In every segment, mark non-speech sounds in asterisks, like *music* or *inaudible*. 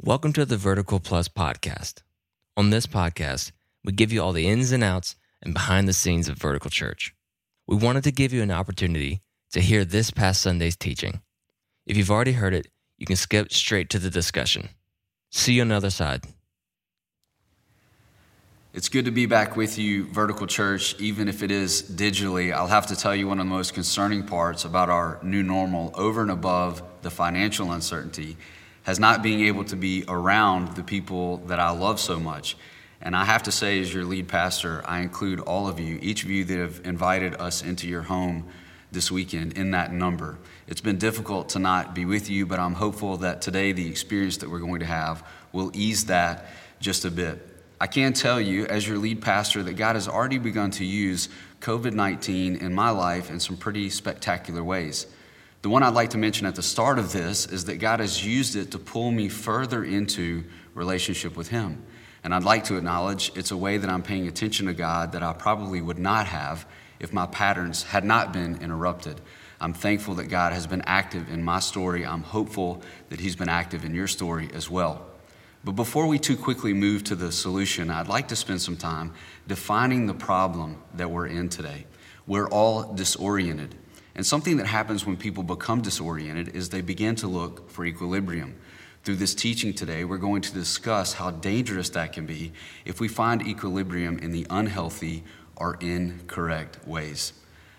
Welcome to the Vertical Plus podcast. On this podcast, we give you all the ins and outs and behind the scenes of Vertical Church. We wanted to give you an opportunity to hear this past Sunday's teaching. If you've already heard it, you can skip straight to the discussion. See you on the other side. It's good to be back with you, Vertical Church, even if it is digitally. I'll have to tell you one of the most concerning parts about our new normal, over and above the financial uncertainty, has not being able to be around the people that I love so much. And I have to say, as your lead pastor, I include all of you, each of you that have invited us into your home this weekend in that number. It's been difficult to not be with you, but I'm hopeful that today the experience that we're going to have will ease that just a bit. I can tell you, as your lead pastor, that God has already begun to use COVID 19 in my life in some pretty spectacular ways. The one I'd like to mention at the start of this is that God has used it to pull me further into relationship with Him. And I'd like to acknowledge it's a way that I'm paying attention to God that I probably would not have if my patterns had not been interrupted. I'm thankful that God has been active in my story. I'm hopeful that He's been active in your story as well. But before we too quickly move to the solution, I'd like to spend some time defining the problem that we're in today. We're all disoriented. And something that happens when people become disoriented is they begin to look for equilibrium. Through this teaching today, we're going to discuss how dangerous that can be if we find equilibrium in the unhealthy or incorrect ways.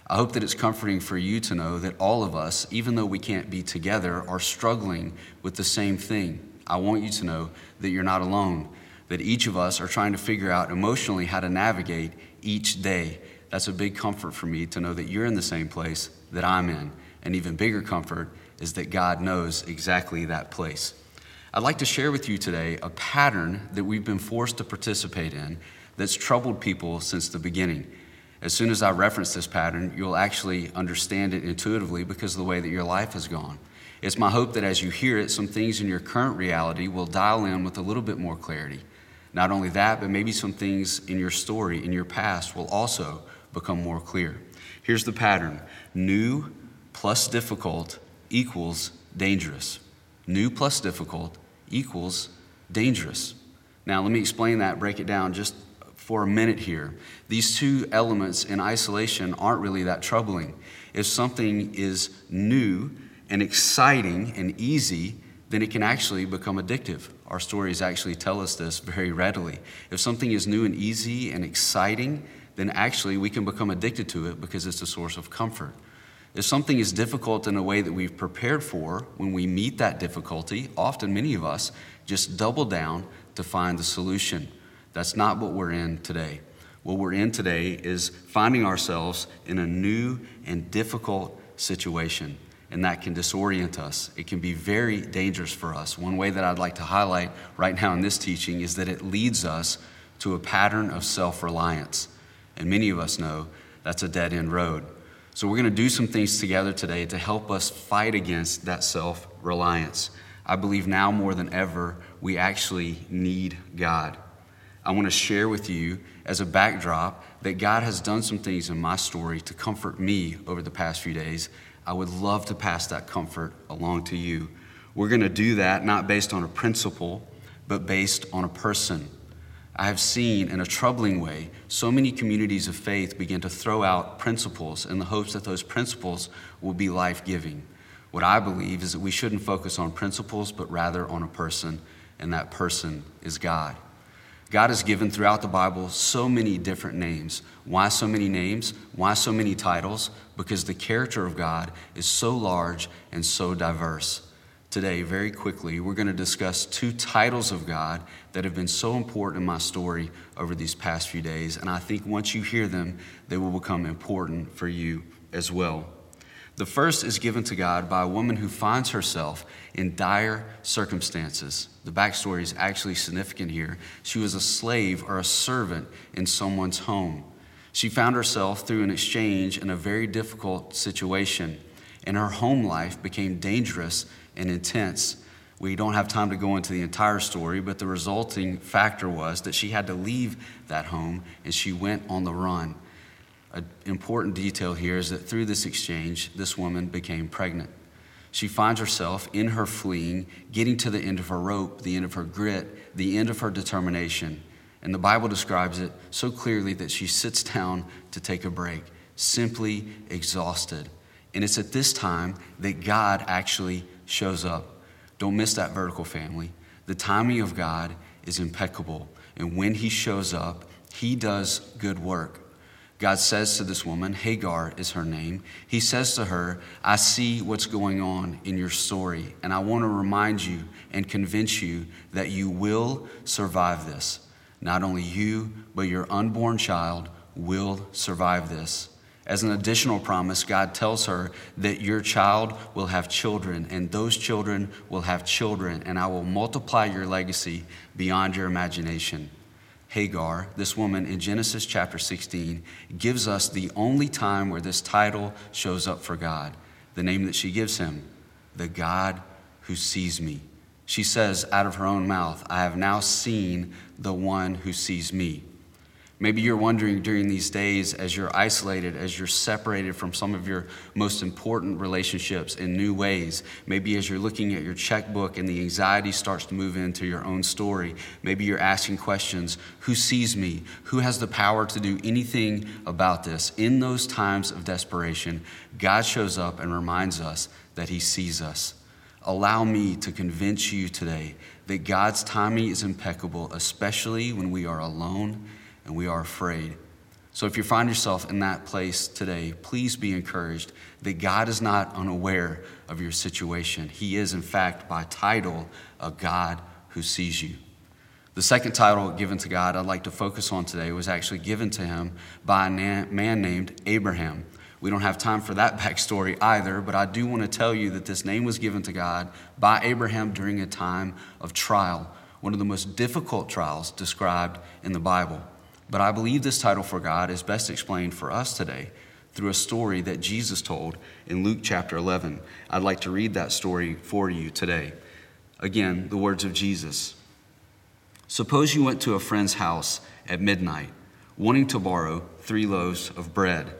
I hope that it's comforting for you to know that all of us, even though we can't be together, are struggling with the same thing. I want you to know that you're not alone, that each of us are trying to figure out emotionally how to navigate each day. That's a big comfort for me to know that you're in the same place that I'm in. An even bigger comfort is that God knows exactly that place. I'd like to share with you today a pattern that we've been forced to participate in that's troubled people since the beginning. As soon as I reference this pattern, you'll actually understand it intuitively because of the way that your life has gone. It's my hope that as you hear it, some things in your current reality will dial in with a little bit more clarity. Not only that, but maybe some things in your story, in your past, will also become more clear. Here's the pattern new plus difficult equals dangerous. New plus difficult equals dangerous. Now, let me explain that, break it down just for a minute here. These two elements in isolation aren't really that troubling. If something is new, and exciting and easy, then it can actually become addictive. Our stories actually tell us this very readily. If something is new and easy and exciting, then actually we can become addicted to it because it's a source of comfort. If something is difficult in a way that we've prepared for, when we meet that difficulty, often many of us just double down to find the solution. That's not what we're in today. What we're in today is finding ourselves in a new and difficult situation and that can disorient us. It can be very dangerous for us. One way that I'd like to highlight right now in this teaching is that it leads us to a pattern of self reliance. And many of us know that's a dead end road. So, we're going to do some things together today to help us fight against that self reliance. I believe now more than ever, we actually need God. I want to share with you as a backdrop that God has done some things in my story to comfort me over the past few days I would love to pass that comfort along to you. We're going to do that not based on a principle, but based on a person. I have seen in a troubling way so many communities of faith begin to throw out principles in the hopes that those principles will be life giving. What I believe is that we shouldn't focus on principles, but rather on a person, and that person is God. God has given throughout the Bible so many different names. Why so many names? Why so many titles? Because the character of God is so large and so diverse. Today, very quickly, we're going to discuss two titles of God that have been so important in my story over these past few days. And I think once you hear them, they will become important for you as well. The first is given to God by a woman who finds herself in dire circumstances. The backstory is actually significant here. She was a slave or a servant in someone's home. She found herself through an exchange in a very difficult situation, and her home life became dangerous and intense. We don't have time to go into the entire story, but the resulting factor was that she had to leave that home and she went on the run. An important detail here is that through this exchange, this woman became pregnant. She finds herself in her fleeing, getting to the end of her rope, the end of her grit, the end of her determination. And the Bible describes it so clearly that she sits down to take a break, simply exhausted. And it's at this time that God actually shows up. Don't miss that vertical family. The timing of God is impeccable. And when He shows up, He does good work. God says to this woman, Hagar is her name. He says to her, I see what's going on in your story, and I want to remind you and convince you that you will survive this. Not only you, but your unborn child will survive this. As an additional promise, God tells her that your child will have children, and those children will have children, and I will multiply your legacy beyond your imagination. Hagar, this woman in Genesis chapter 16, gives us the only time where this title shows up for God, the name that she gives him, the God who sees me. She says out of her own mouth, I have now seen the one who sees me. Maybe you're wondering during these days, as you're isolated, as you're separated from some of your most important relationships in new ways. Maybe as you're looking at your checkbook and the anxiety starts to move into your own story. Maybe you're asking questions Who sees me? Who has the power to do anything about this? In those times of desperation, God shows up and reminds us that He sees us. Allow me to convince you today that God's timing is impeccable, especially when we are alone and we are afraid. So if you find yourself in that place today, please be encouraged that God is not unaware of your situation. He is, in fact, by title, a God who sees you. The second title given to God I'd like to focus on today was actually given to him by a man named Abraham. We don't have time for that *laughs* backstory either, but I do want to tell you that this name was given to God by Abraham during a time of trial, one of the most difficult trials described in the Bible. But I believe this title for God is best explained for us today through a story that Jesus told in Luke chapter 11. I'd like to read that story for you today. Again, the words of Jesus. Suppose you went to a friend's house at midnight, wanting to borrow three loaves of bread.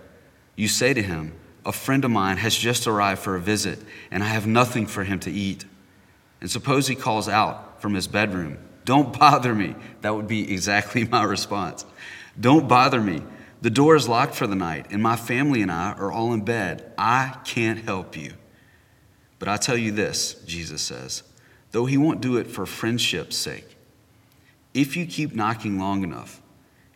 You say to him, A friend of mine has just arrived for a visit, and I have nothing for him to eat. And suppose he calls out from his bedroom, don't bother me. That would be exactly *laughs* my response. Don't bother me. The door is locked for the night, and my family and I are all in bed. I can't help you. But I tell you this, Jesus says, though he won't do it for friendship's sake, if you keep knocking long enough,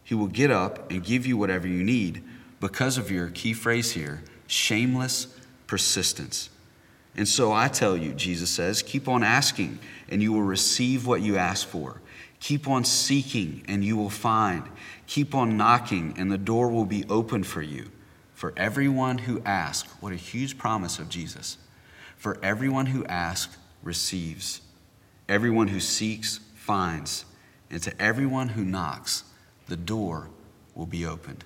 he will get up and give you whatever you need because of your key phrase here shameless persistence. And so I tell you, Jesus says, keep on asking and you will receive what you ask for. Keep on seeking and you will find. Keep on knocking and the door will be open for you. For everyone who asks, what a huge promise of Jesus. For everyone who asks receives. Everyone who seeks finds. And to everyone who knocks, the door will be opened.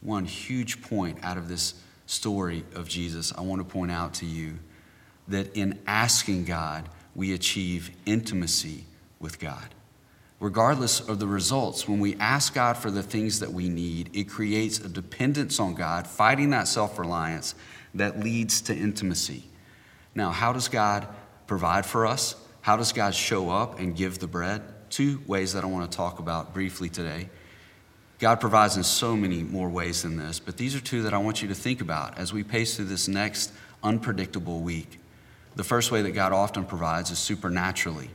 One huge point out of this story of Jesus, I want to point out to you that in asking God, we achieve intimacy with God. Regardless of the results, when we ask God for the things that we need, it creates a dependence on God, fighting that self reliance that leads to intimacy. Now, how does God provide for us? How does God show up and give the bread? Two ways that I want to talk about briefly today. God provides in so many more ways than this, but these are two that I want you to think about as we pace through this next unpredictable week. The first way that God often provides is supernaturally.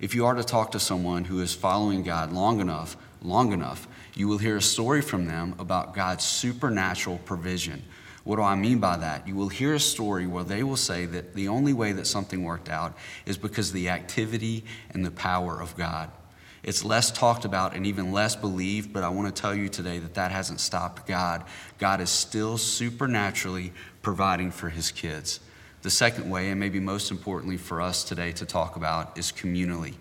If you are to talk to someone who is following God long enough, long enough, you will hear a story from them about God's supernatural provision. What do I mean by that? You will hear a story where they will say that the only way that something worked out is because the activity and the power of God. It's less talked about and even less believed, but I want to tell you today that that hasn't stopped God. God is still supernaturally providing for his kids. The second way, and maybe most importantly for us today to talk about, is communally.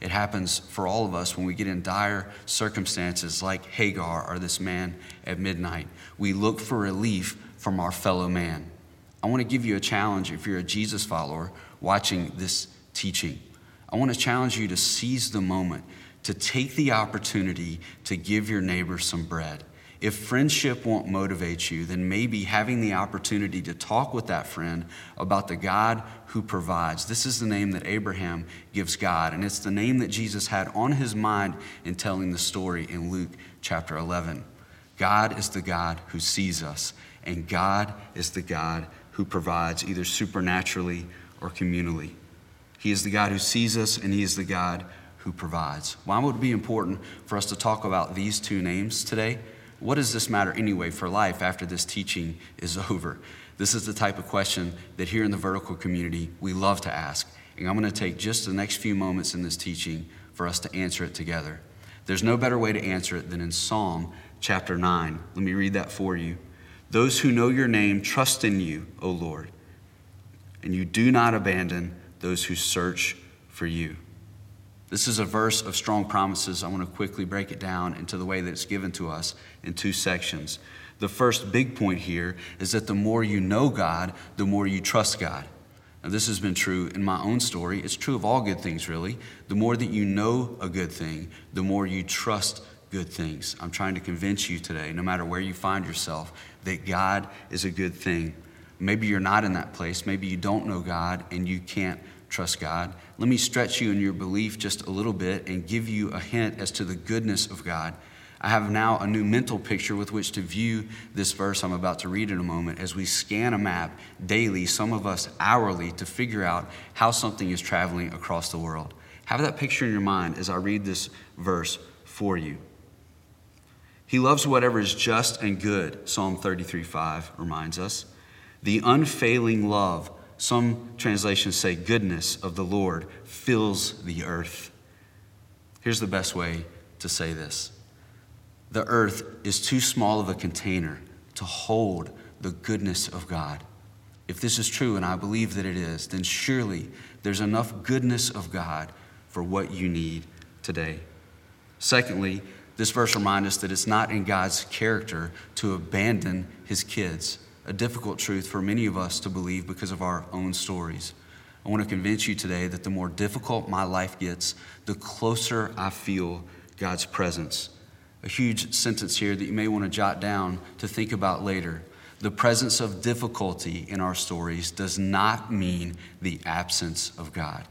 It happens for all of us when we get in dire circumstances like Hagar or this man at midnight. We look for relief from our fellow man. I want to give you a challenge if you're a Jesus follower watching this teaching. I want to challenge you to seize the moment to take the opportunity to give your neighbor some bread. If friendship won't motivate you, then maybe having the opportunity to talk with that friend about the God who provides. This is the name that Abraham gives God, and it's the name that Jesus had on his mind in telling the story in Luke chapter 11. God is the God who sees us, and God is the God who provides either supernaturally or communally. He is the God who sees us, and He is the God who provides. Why would it be important for us to talk about these two names today? What does this matter anyway for life after this teaching is *laughs* over? This is the type of question that here in the vertical community we love to ask. And I'm going to take just the next few moments in this teaching for us to answer it together. There's no better way to answer it than in Psalm chapter 9. Let me read that for you. Those who know your name trust in you, O Lord, and you do not abandon those who search for you. This is a verse of strong promises. I want to quickly break it down into the way that it's given to us in two sections. The first big point here is that the more you know God, the more you trust God. Now, this has been true in my own story. It's true of all good things, really. The more that you know a good thing, the more you trust good things. I'm trying to convince you today, no matter where you find yourself, that God is a good thing. Maybe you're not in that place. Maybe you don't know God and you can't trust God. Let me stretch you in your belief just a little bit and give you a hint as to the goodness of God. I have now a new mental picture with which to view this verse I'm about to read in a moment as we scan a map daily, some of us hourly, to figure out how something is traveling across the world. Have that picture in your mind as I read this verse for you. He loves whatever is just and good, Psalm 33 5 reminds us. The unfailing love some translations say goodness of the Lord fills the earth. Here's the best way to say this the earth is too small of a container to hold the goodness of God. If this is true, and I believe that it is, then surely there's enough goodness of God for what you need today. Secondly, this verse reminds us that it's not in God's character to abandon his kids a difficult truth for many of us to believe because of our own stories. I want to convince you today that the more difficult my life gets, the closer I feel God's presence. A huge sentence here that you may want to jot down to think about later. The presence of difficulty in our stories does not mean the absence of God.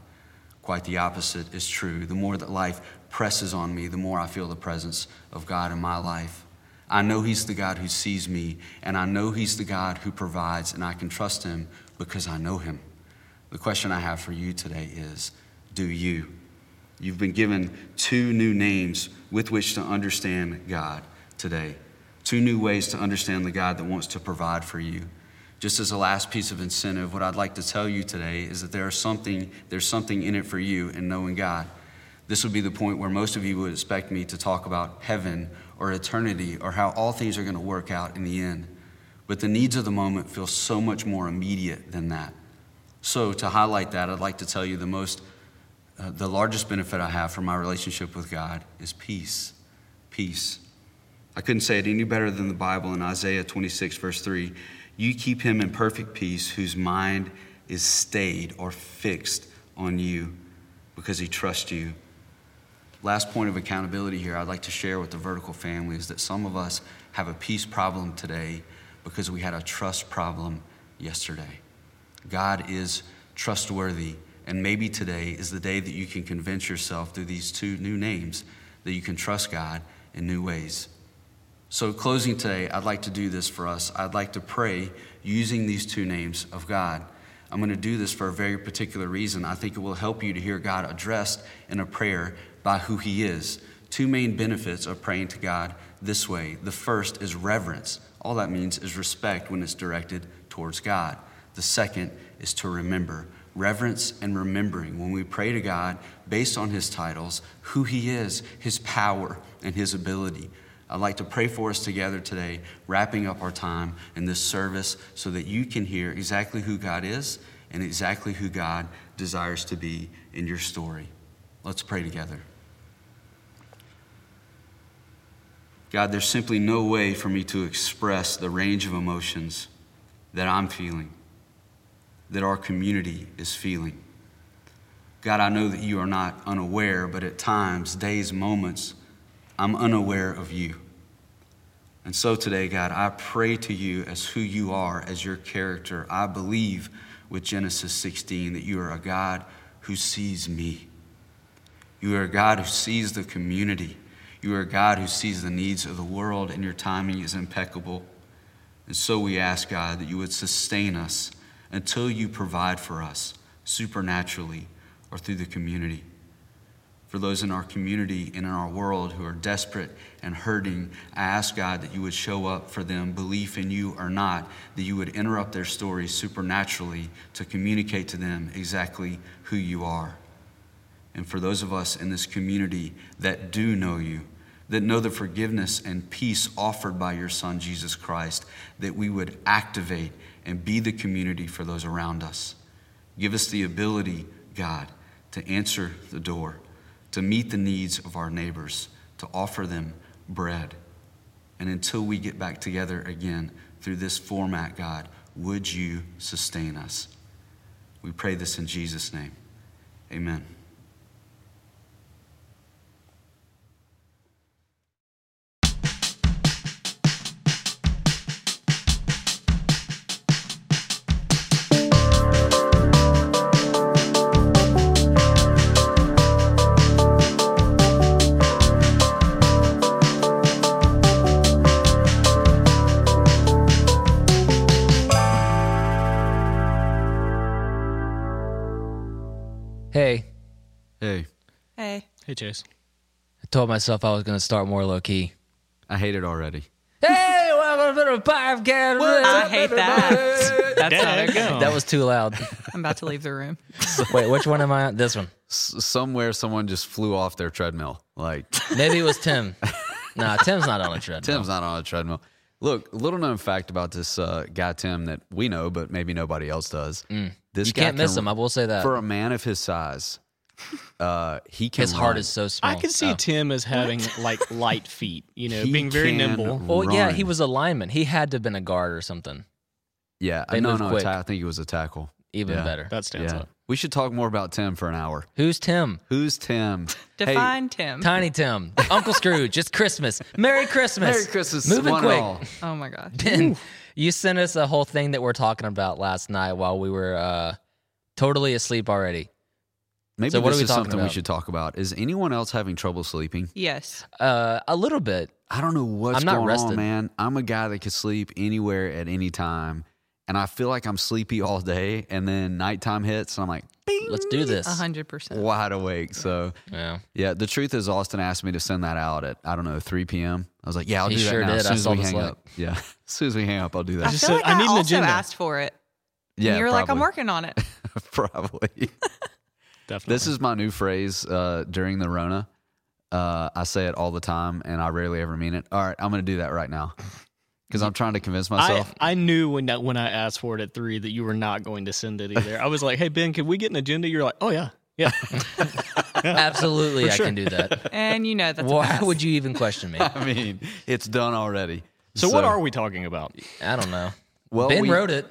Quite the opposite is true. The more that life presses on me, the more I feel the presence of God in my life. I know He's the God who sees me, and I know He's the God who provides, and I can trust Him because I know Him. The question I have for you today is Do you? You've been given two new names with which to understand God today, two new ways to understand the God that wants to provide for you. Just as a last piece of incentive, what I'd like to tell you today is that there is something, there's something in it for you in knowing God. This would be the point where most of you would expect me to talk about heaven or eternity or how all things are going to work out in the end. But the needs of the moment feel so much more immediate than that. So, to highlight that, I'd like to tell you the most, uh, the largest benefit I have from my relationship with God is peace. Peace. I couldn't say it any better than the Bible in Isaiah 26, verse 3. You keep him in perfect peace whose mind is stayed or fixed on you because he trusts you last point of accountability here I'd like to share with the vertical family is that some of us have a peace problem today because we had a trust problem yesterday. God is trustworthy, and maybe today is the day that you can convince yourself through these two new names that you can trust God in new ways. So, closing today, I'd like to do this for us. I'd like to pray using these two names of God. I'm going to do this for a very particular reason. I think it will help you to hear God addressed in a prayer by who He is. Two main benefits of praying to God this way. The first is reverence. All that means is respect when it's directed towards God. The second is to remember. Reverence and remembering when we pray to God based on His titles, who He is, His power, and His ability. I'd like to pray for us together today, wrapping up our time in this service so that you can hear exactly who God is and exactly who God desires to be in your story. Let's pray together. God, there's simply no way for me to express the range of emotions that I'm feeling, that our community is feeling. God, I know that you are not unaware, but at times, days, moments, I'm unaware of you. And so today, God, I pray to you as who you are, as your character. I believe with Genesis 16 that you are a God who sees me. You are a God who sees the community. You are a God who sees the needs of the world, and your timing is impeccable. And so we ask, God, that you would sustain us until you provide for us supernaturally or through the community for those in our community and in our world who are desperate and hurting, I ask God that you would show up for them, belief in you or not, that you would interrupt their stories supernaturally to communicate to them exactly who you are. And for those of us in this community that do know you, that know the forgiveness and peace offered by your Son, Jesus Christ, that we would activate and be the community for those around us. Give us the ability, God, to answer the door to meet the needs of our neighbors, to offer them bread. And until we get back together again through this format, God, would you sustain us? We pray this in Jesus' name. Amen. Hey. Hey, Chase. I told myself I was going to start more low key. I hate it already. Hey, welcome to the podcast. I hate that. *laughs* That's not There you go. That was too loud. I'm about to leave the room. *laughs* Wait, which one am I on? This one. S- somewhere someone just flew off their treadmill. Like, *laughs* Maybe it was Tim. Nah, Tim's not on a treadmill. Tim's not on a treadmill. Look, little known fact about this uh, guy Tim that we know, but maybe nobody else does. This Mm. You guy can't miss can- him. I will say that. For a man of his size, uh, he can. His heart is so small. I can see Oh. Tim as having like light feet, you know, He being very can nimble. Well, yeah, he was a lineman. He had to have been a guard or something. Yeah, They no, no, quick. I think he was a tackle. Even Yeah. better. That stands Yeah, out. we should talk more about Tim for an hour. Who's Tim? Who's Tim? *laughs* Hey, Define Tim. Tiny Tim. Uncle Scrooge. It's Christmas. Merry Christmas. Merry Christmas, Moving quick. all. Oh my god. Ben, you sent us a whole thing that we're talking about last night while we were uh, totally asleep already. Maybe So what this are we is talking something we should talk about. Is anyone else having trouble sleeping? Yes. Uh, a little bit. I don't know what's I'm not going rested. on, man. I'm a guy that can sleep anywhere at any time, and I feel like I'm sleepy all day, and then nighttime hits, and I'm like, bing, Let's do this. Hundred percent. wide awake. So, Yeah. yeah, the truth is, Austin asked me to send that out at I don't know 3 p.m. I was like, yeah, I'll He do that sure now. did. As I soon as we hang Slack. up, *laughs* yeah, as soon as we hang up, I'll do I that. just feel said, like "I I, need an also agenda." asked for it. yeah, and you were like, I'm working on it. *laughs* probably. *laughs* Definitely. This is my new phrase uh, during the Rona. Uh, I say it all the time, and I rarely ever mean it. All right, I'm going to do that right now because I'm trying to convince myself. I knew when that, when I asked for it at three that you were not going to send it either. I was like, "Hey Ben, can we get an agenda?" You're like, "Oh yeah, yeah." *laughs* Absolutely, For I sure. can do that. *laughs* And you know that's Why would you even question me? *laughs* I mean, it's done already. So, what are we talking about? I don't know. Well, ben we, wrote it.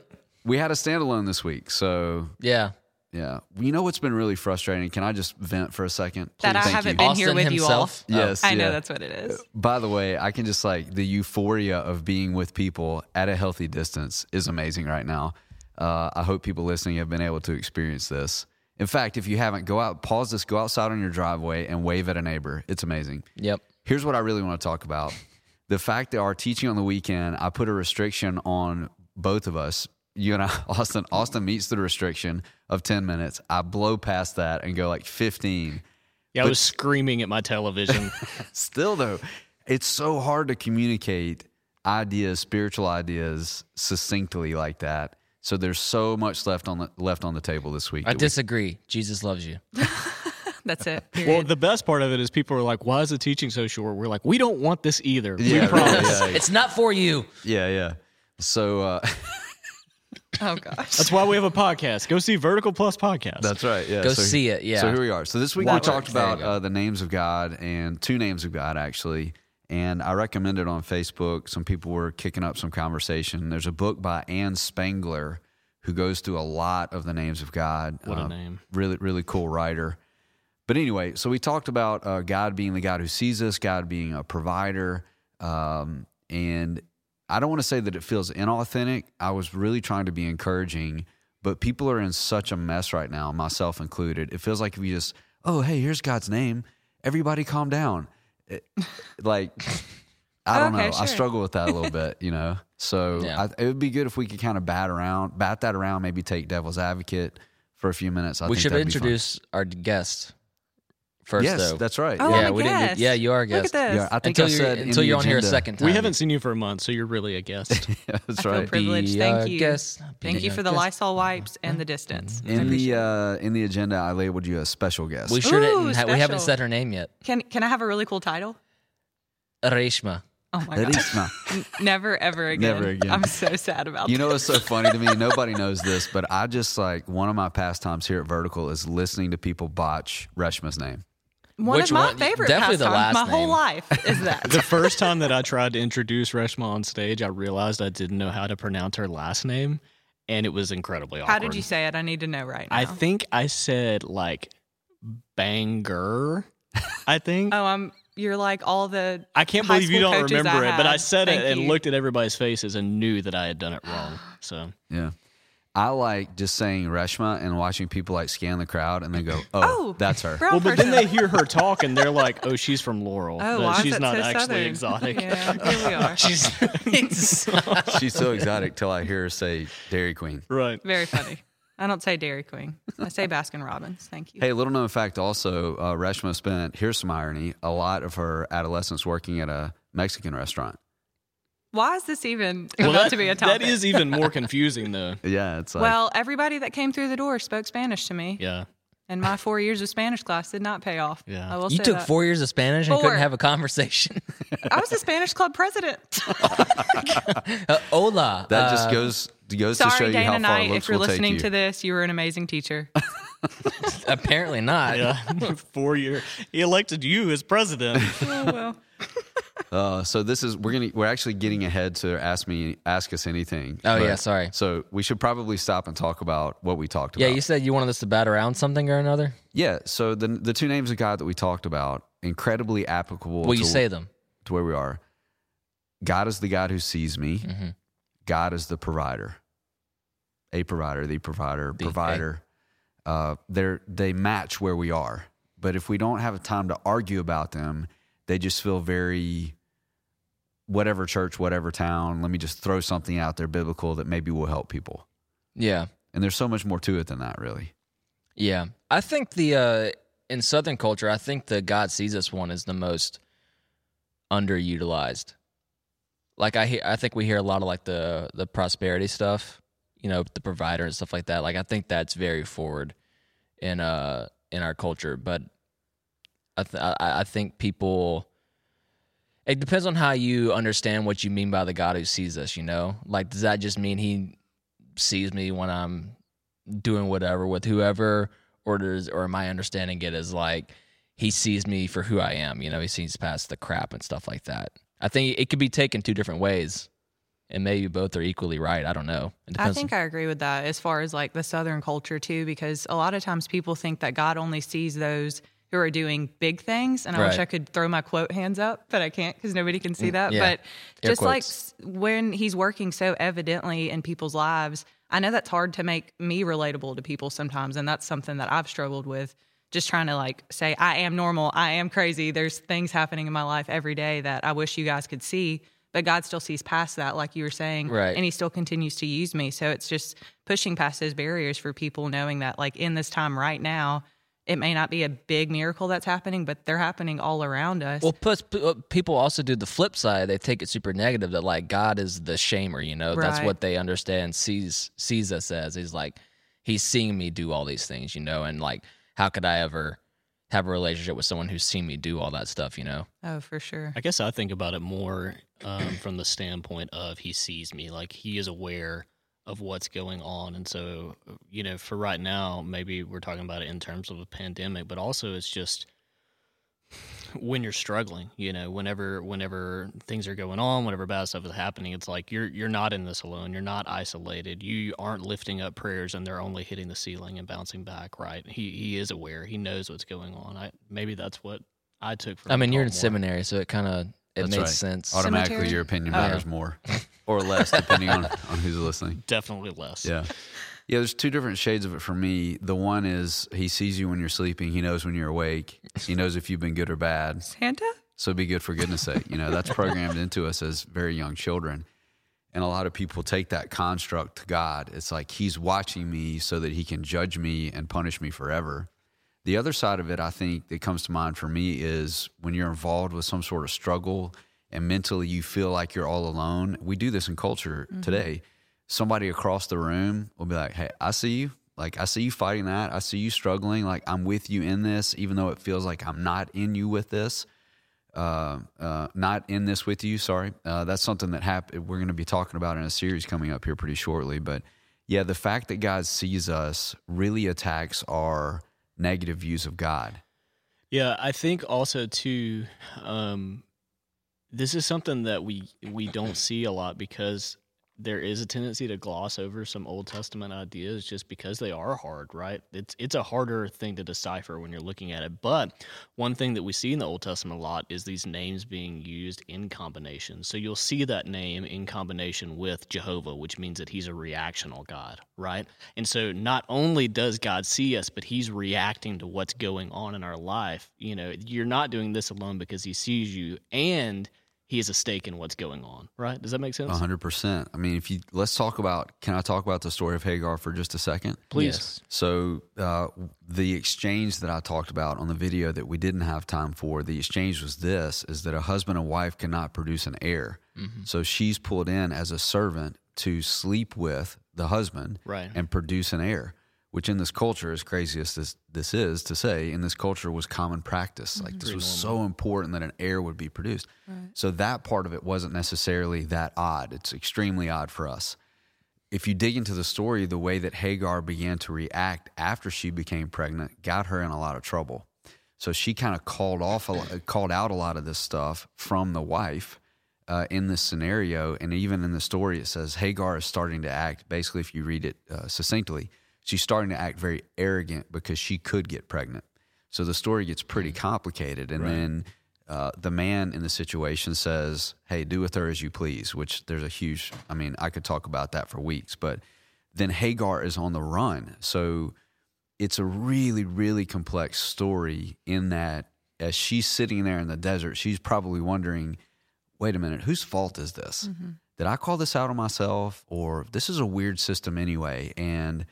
we had a standalone this week, so Yeah. Yeah. You know what's been really frustrating? Can I just vent for a second? that I Thank haven't you. been here with himself. you all. Yes, I know that's what it is. By the way, I can just like the euphoria of being with people at a healthy distance is amazing right now. Uh, I hope people listening have been able to experience this. In fact, if you haven't, go out, pause this, go outside on your driveway and wave at a neighbor. It's amazing. Yep. Here's what I really want to talk about the fact that our teaching on the weekend, I put a restriction on both of us. You and I, *laughs* Austin, Austin meets the restriction of 10 minutes. I blow past that and go like 15. Yeah, I was screaming at my television. *laughs* Still, though, it's so hard to communicate ideas, spiritual ideas, succinctly like that. So there's so much left on the left on the table this week. I that we- disagree. Jesus loves you. *laughs* That's it. well, the best part of it is people are like, "Why is the teaching so short?" We're like, "We don't want this either." yeah, we right, promise. yeah, It's not for you. yeah, yeah. So uh, *laughs* oh gosh. That's why we have a podcast. Go see Vertical Plus podcast. that's right. Yeah, Go so, see it, yeah. So here we are. So this week Watch we talked it. There you about uh, the names of God and two names of God actually. And I recommended on Facebook. Some people were kicking up some conversation. There's a book by Ann Spangler who goes through a lot of the names of God. What a Uh, name. Really, really cool writer. But anyway, so we talked about uh, God being the God who sees us, God being a provider, um, and I don't want to say that it feels inauthentic. I was really trying to be encouraging, but people are in such a mess right now, myself included. It feels like if you just, oh, hey, here's God's name, everybody calm down. It- like, *laughs* I don't Okay, know. I struggle with that a little bit, you know? So Yeah. I, it would be good if we could kind of bat around, bat that around, maybe take devil's advocate for a few minutes. I we think should that'd be fun. introduce our guest first, Yes, though. that's right. Oh, yeah. I'm yeah, a we didn't. guest. Yeah, you are a Look at guest. this. Yeah, I think until I you're, said in until the you're on here a agenda- second time. We haven't seen you for a month, so you're really a guest. *laughs* That's I feel right. privileged. Be Thank you. guest. Thank you our for the guest. Lysol wipes and the distance. I In appreciate the it. uh, in the agenda, I labeled you a special guest. We sure Ooh, didn't. Ha- we haven't special. said her name yet. Can can I have a really cool title? Reshma. Oh my god. Charisma. Never ever again. Never again. I'm so sad about You that. know what's so funny to me? Nobody knows this, but I just like one of my pastimes here at Vertical is listening to people botch Reshma's name. One Which of my one? favorite Definitely the last my whole life is *laughs* that. the first time that I tried to introduce Reshma on stage, I realized I didn't know how to pronounce her last name, and it was incredibly awkward. How did you say it? I need to know right now. I think I said like banger. I think. Oh, I'm. You're like all the. I can't high believe you don't remember it, but I said Thank it and you. looked at everybody's faces and knew that I had done it wrong. So Yeah. I like just saying Reshma and watching people like scan the crowd and then go, *laughs* oh, Oh, that's her. brown well, but then they hear her talk and they're like, *laughs* "Oh, she's from Laurel. Oh, but she's not so actually southern? exotic." Yeah, here we are. *laughs* She's. She's so exotic till I hear her say Dairy Queen. Right. Very funny. I don't say Dairy Queen. I say Baskin Robbins. Thank you. Hey, little known fact also, uh, Reshma spent, here's some irony, a lot of her adolescence working at a Mexican restaurant. Why is this even Well, about that, to be a topic? that is even more confusing, though. *laughs* Yeah, it's like, well, everybody that came through the door spoke Spanish to me, Yeah. and my four years of Spanish class did not pay off. Yeah. I will You say took that. four years of Spanish and Four. couldn't have a conversation. *laughs* *laughs* I was the Spanish club president. Uh, hola. that uh, just goes goes to show Sorry, you Dana how far Knight, looks if you're will take listening you. to this, you were an amazing teacher. apparently not. Yeah. Four year. He elected you as president. oh well. *laughs* Uh, so this is we're gonna we're actually getting ahead to ask me ask us anything. Oh, yeah, sorry. So we should probably stop and talk about what we talked about. Yeah, you said you wanted us to bat around something or another. yeah. So the the two names of God that we talked about incredibly applicable. Will to, you say them? to where we are? God is the God who sees me. Mm-hmm. God is the provider. A provider, the provider, The- provider. Uh, they're they match where we are. But if we don't have a time to argue about them, they just feel very whatever church, whatever town. Let me just throw something out there biblical that maybe will help people. Yeah. And there's so much more to it than that, really. Yeah, I think the uh, in Southern culture, I think the God sees us one is the most underutilized. Like I hear, I think we hear a lot of like the the prosperity stuff, you know, the provider and stuff like that. Like I think that's very forward in uh in our culture, but I th- I, I think people. It depends on how you understand what you mean by the God who sees us. You know, like does that just mean He sees me when I'm doing whatever with whoever, or does or am I understanding it as like he sees me for who I am? You know, he sees past the crap and stuff like that. I think it could be taken two different ways, and maybe both are equally right. I don't know. I think I agree with that as far as like the Southern culture too, because a lot of times people think that God only sees those who are doing big things. And I wish Right. Mm, I could throw my quote hands up, but I can't because nobody can see that. yeah. But Air just like quotes. s- when he's working so evidently in people's lives, I know that's hard to make me relatable to people sometimes. And that's something that I've struggled with. Just trying to like say, I am normal. I am crazy. There's things happening in my life every day that I wish you guys could see. But God still sees past that, like you were saying. Right. And he still continues to use me. So it's just pushing past those barriers for people, knowing that, like, in this time right now, it may not be a big miracle that's happening, but they're happening all around us. Well, plus p- uh, people also do the flip side. They take it super negative that like God is the shamer. You know, that's what they understand sees sees us as. He's like he's seeing me do all these things. You know, and like how could I ever have a relationship with someone who's seen me do all that stuff? You know. oh, for sure. I guess I think about it more um, from the standpoint of he sees me, like he is aware of what's going on, and so you know, for right now, maybe we're talking about it in terms of a pandemic, but also it's just when you're struggling, you know, whenever whenever things are going on, whenever bad stuff is happening, it's like you're you're not in this alone. You're not isolated. You aren't lifting up prayers and they're only hitting the ceiling and bouncing back. Right? He he is aware. He knows what's going on. I maybe that's what I took from. I mean, you're in more. seminary, so it kind of it That's made right. sense. Automatically, Cemetery? your opinion Oh. matters more *laughs* or less, depending on, on who's listening. Definitely less. Yeah. Yeah, there's two different shades of it for me. The one is he sees you when you're sleeping. He knows when you're awake. He knows if you've been good or bad. Santa? So be good for goodness sake. You know, that's programmed into us as very young children. And a lot of people take that construct to God. It's like he's watching me so that he can judge me and punish me forever. The other side of it, I think, that comes to mind for me is when you're involved with some sort of struggle and mentally you feel like you're all alone. We do this in culture today. Somebody across the room will be like, Hey, I see you. Like, I see you fighting that. I see you struggling. Like, I'm with you in this, even though it feels like I'm not in you with this uh, uh, not in this with you. Sorry, uh, that's something that happened. We're going to be talking about in a series coming up here pretty shortly. But yeah, the fact that God sees us really attacks our negative views of God. Yeah, I think also too, um, this is something that we we don't see a lot because there is a tendency to gloss over some Old Testament ideas just because they are hard, right? It's it's a harder thing to decipher when you're looking at it. But one thing that we see in the Old Testament a lot is these names being used in combination. So you'll see that name in combination with Jehovah, which means that he's a reactional God, right? And so not only does God see us, but he's reacting to what's going on in our life. You know, you're not doing this alone because he sees you and he has a stake in what's going on, right? Does that make sense? Hundred percent. I mean, if you let's talk about. Can I talk about the story of Hagar for just a second? Please. Yes. So uh, the exchange that I talked about on the video that we didn't have time for, the exchange was this: is that a husband and wife cannot produce an heir. So she's pulled in as a servant to sleep with the husband Right. and produce an heir. Which in this culture, as crazy as this, this is to say, in this culture was common practice. Like this was so important that an heir would be produced. So that part of it wasn't necessarily that odd. It's extremely odd for us if you dig into the story, the way that Hagar began to react after she became pregnant got her in a lot of trouble. So she kind of called off, a, lo- called out a lot of this stuff from the wife uh, in this scenario, and even in the story, it says Hagar is starting to act. Basically, if you read it uh, succinctly, she's starting to act very arrogant because she could get pregnant. So the story gets pretty complicated, and then uh, the man in the situation says, "Hey, do with her as you please." Which there's a huge. I mean, I could talk about that for weeks, but then Hagar is on the run, so it's a really, really complex story. In that, as she's sitting there in the desert, she's probably wondering, "Wait a minute, whose fault is this? Did I call this out on myself, or this is a weird system anyway?" And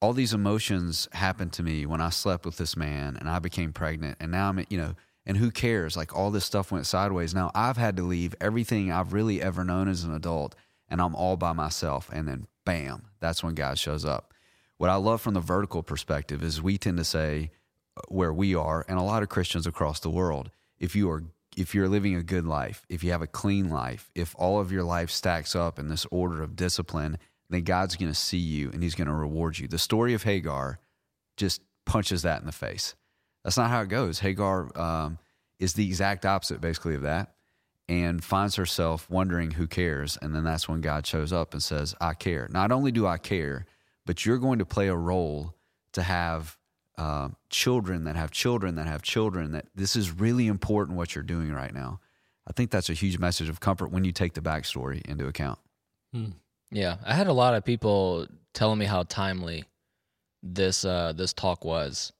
all these emotions happened to me when I slept with this man and I became pregnant. And now I'm, you know, and who cares? Like all this stuff went sideways. Now I've had to leave everything I've really ever known as an adult and I'm all by myself. And then bam, that's when God shows up. What I love from the vertical perspective is we tend to say uh, where we are and a lot of Christians across the world, if you are if you're living a good life, if you have a clean life, if all of your life stacks up in this order of discipline, then God's going to see you and he's going to reward you. The story of Hagar just punches that in the face. That's not how it goes. Hagar um, is the exact opposite, basically, of that and finds herself wondering who cares. And then that's when God shows up and says, I care. Not only do I care, but you're going to play a role to have uh, children that have children that have children, that this is really important what you're doing right now. I think that's a huge message of comfort when you take the backstory into account. Yeah, I had a lot of people telling me how timely this uh this talk was.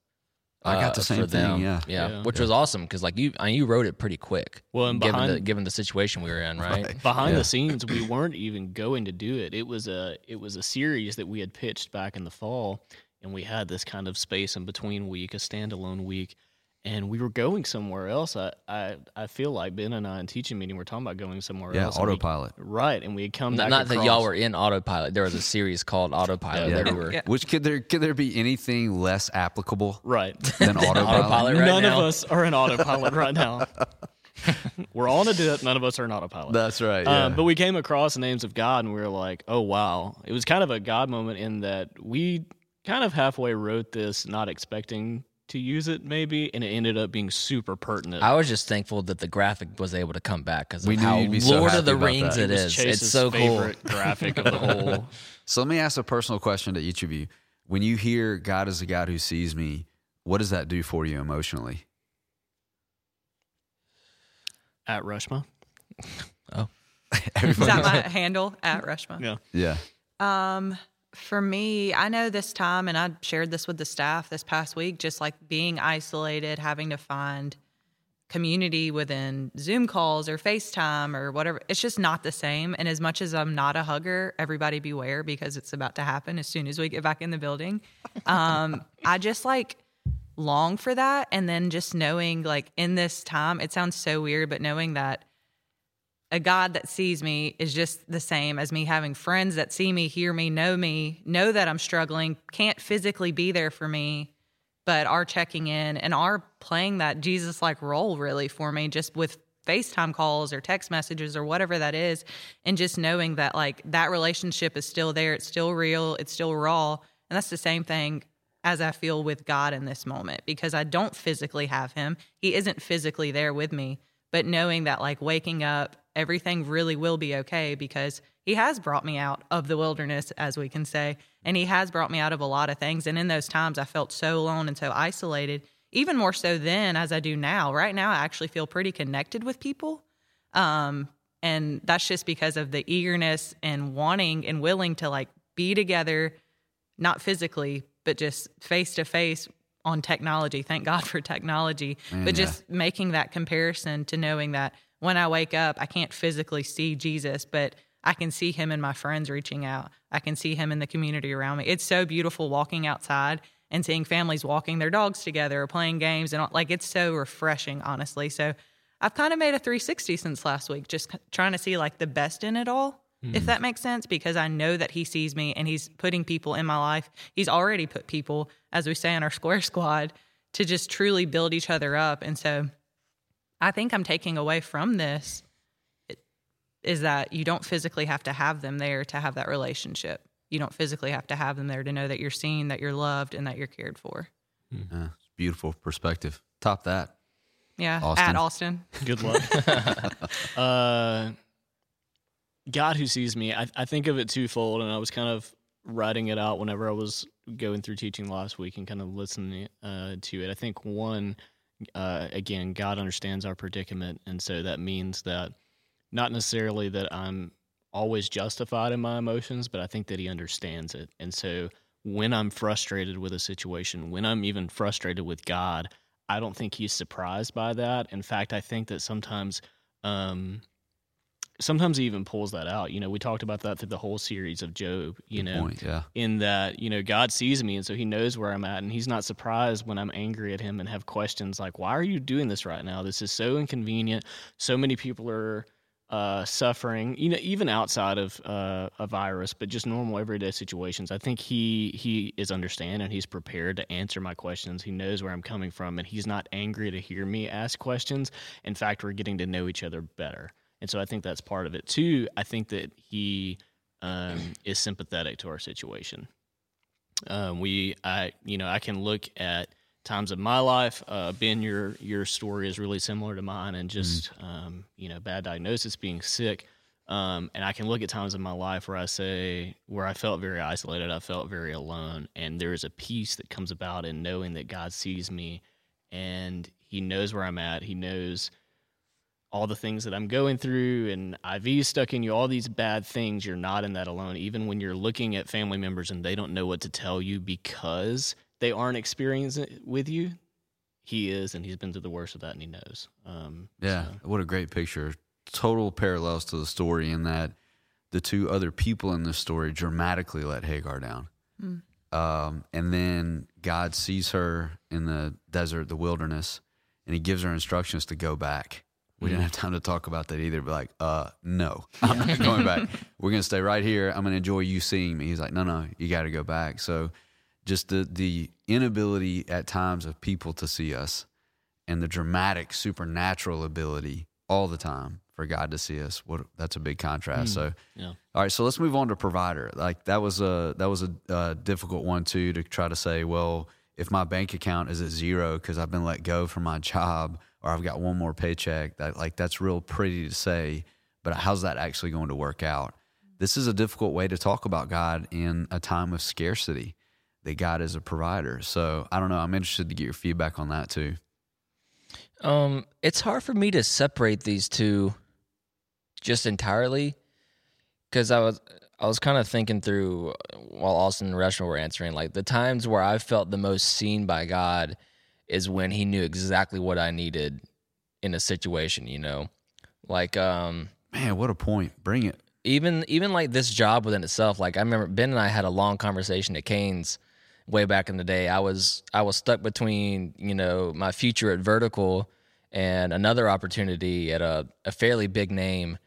I got uh, the same for thing, them. yeah. yeah, Yeah. which was awesome because like you, I mean, you wrote it pretty quick. Well, and given behind- the given the situation we were in, right? Right. behind Yeah. the scenes we *clears throat* weren't even going to do it it was a it was a series that we had pitched back in the fall and we had this kind of space in between week a standalone week and we were going somewhere else i i, I feel like ben and i in teaching meeting were talking about going somewhere Yeah, else and we- autopilot. right and we had come Not, back not that y'all were in autopilot. There was a series called Autopilot Yeah. that we were. Yeah. Which could there could there be anything less applicable right than *laughs* autopilot? Autopilot right none now. of us are in autopilot right now *laughs* we're all in a dip none of us are in autopilot That's right. Yeah. Um, but we came across the names of God and we were like, oh, wow. It was kind of a God moment in that we kind of halfway wrote this, not expecting to use it, maybe, and it ended up being super pertinent. I was just thankful that the graphic was able to come back because of knew how you'd be so Lord of the Rings that. it was. Chase's It's so cool. graphic of the *laughs* whole. So let me ask a personal question to each of you. When you hear God is a God who sees me, what does that do for you emotionally? At Reshma. Oh, *laughs* Is that my handle at Reshma? Yeah. Yeah. Um, for me, I know this time, and I shared this with the staff this past week, just like being isolated, having to find community within Zoom calls or FaceTime or whatever. It's just not the same. And as much as I'm not a hugger, everybody beware because it's about to happen as soon as we get back in the building. *laughs* Um, I just like long for that. And then just knowing, like, in this time, it sounds so weird, but knowing that a God that sees me is just the same as me having friends that see me, hear me, know me, know that I'm struggling, can't physically be there for me, but are checking in and are playing that Jesus like role really for me, just with FaceTime calls or text messages or whatever that is. And just knowing that like that relationship is still there, it's still real, it's still raw. And that's the same thing as I feel with God in this moment because I don't physically have him. He isn't physically there with me, but knowing that like waking up, everything really will be okay because he has brought me out of the wilderness, as we can say, and he has brought me out of a lot of things. And in those times, I felt so alone and so isolated, even more so then as I do now. Right now, I actually feel pretty connected with people. Um, and that's just because of the eagerness and wanting and willing to like be together, not physically, but just face to face on technology. Thank God *laughs* for technology. but just making that comparison to knowing that when I wake up, I can't physically see Jesus, but I can see him in my friends reaching out. I can see him in the community around me. It's so beautiful walking outside and seeing families walking their dogs together or playing games and all- like it's so refreshing, honestly. So I've kind of made a 360 since last week, just trying to see like the best in it all, if mm-hmm. that makes sense, because I know that he sees me and he's putting people in my life. He's already put people, as we say in our square squad, to just truly build each other up. And so I think I'm taking away from this is that you don't physically have to have them there to have that relationship. You don't physically have to have them there to know that you're seen, that you're loved, and that you're cared for. Yeah. Beautiful perspective. Top that. Yeah, Austin. at Austin. Good luck. *laughs* uh, God who sees me, I, I think of it twofold, and I was kind of writing it out whenever I was going through teaching last week and kind of listening uh, to it. I think one, uh, again, God understands our predicament, and so that means that not necessarily that I'm always justified in my emotions, but I think that He understands it, and so when I'm frustrated with a situation, when I'm even frustrated with God, I don't think he's surprised by that. In fact, I think that sometimes, um, sometimes he even pulls that out. You know, we talked about that through the whole series of Job. You Good know, point. Yeah. in that you know God sees me, and so He knows where I'm at, and He's not surprised when I'm angry at Him and have questions like, "Why are you doing this right now? This is so inconvenient. So many people are." Uh, suffering, you know, even outside of uh, a virus, but just normal everyday situations. I think he he is understanding. He's prepared to answer my questions. He knows where I'm coming from, and he's not angry to hear me ask questions. In fact, we're getting to know each other better, and so I think that's part of it too. I think that he um, is sympathetic to our situation. Um, we, I, you know, I can look at times of my life. Uh, ben, your your story is really similar to mine, and just um, you know, bad diagnosis, being sick. Um, and I can look at times in my life where I say where I felt very isolated, I felt very alone, and there is a peace that comes about in knowing that God sees me, and He knows where I'm at. He knows all the things that I'm going through and IV is stuck in you, all these bad things, you're not in that alone. Even when you're looking at family members and they don't know what to tell you because they aren't experiencing it with you, he is, and he's been through the worst of that and he knows. Um, Yeah, so- what a great picture. Total parallels to the story in that the two other people in this story dramatically let Hagar down. Um, and then God sees her in the desert, the wilderness, and he gives her instructions to go back. We didn't have time to talk about that either, but like, uh, no, *laughs* I'm not going back. We're going to stay right here. I'm going to enjoy you seeing me. He's like, no, no, you got to go back. So just the, the inability at times of people to see us and the dramatic supernatural ability all the time for God to see us. What that's a big contrast. So, yeah. all right, so let's move on to provider. Like that was a that was a, uh difficult one too to try to say, well, if my bank account is at zero because I've been let go from my job or I've got one more paycheck, that like that's real pretty to say, but how's that actually going to work out? This is a difficult way to talk about God in a time of scarcity. That God is a provider. So I don't know. I'm interested to get your feedback on that too. Um, it's hard for me to separate these two just entirely because I was I was kind of thinking through while Austin and Reshma were answering, like the times where I felt the most seen by God is when He knew exactly what I needed in a situation. You know, like um, man, what a point! Bring it. Even even like this job within itself. Like I remember Ben and I had a long conversation at Cane's way back in the day. I was I was stuck between you know my future at Vertical and another opportunity at a, a fairly big name.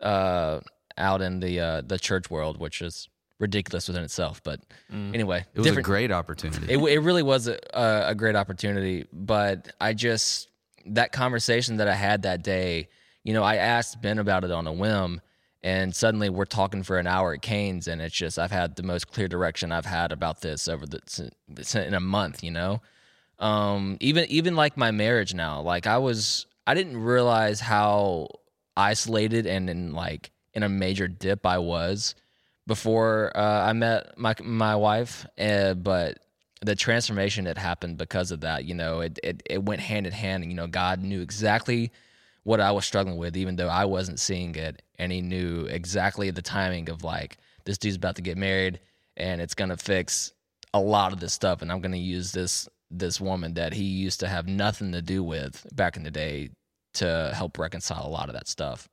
Uh, out in the uh, the church world, which is ridiculous within itself. But mm. anyway, it was a great opportunity. It, it really was a, a great opportunity. But I just that conversation that I had that day, you know, I asked Ben about it on a whim. And suddenly we're talking for an hour at Canes, and it's just I've had the most clear direction I've had about this over the in a month. You know, um, even even like my marriage now, like I was I didn't realize how isolated and in like in a major dip I was before uh, I met my my wife, uh, but the transformation that happened because of that, you know, it, it it went hand in hand. You know, God knew exactly what I was struggling with, even though I wasn't seeing it, and He knew exactly the timing of like this dude's about to get married, and it's gonna fix a lot of this stuff, and I'm gonna use this this woman that he used to have nothing to do with back in the day to help reconcile a lot of that stuff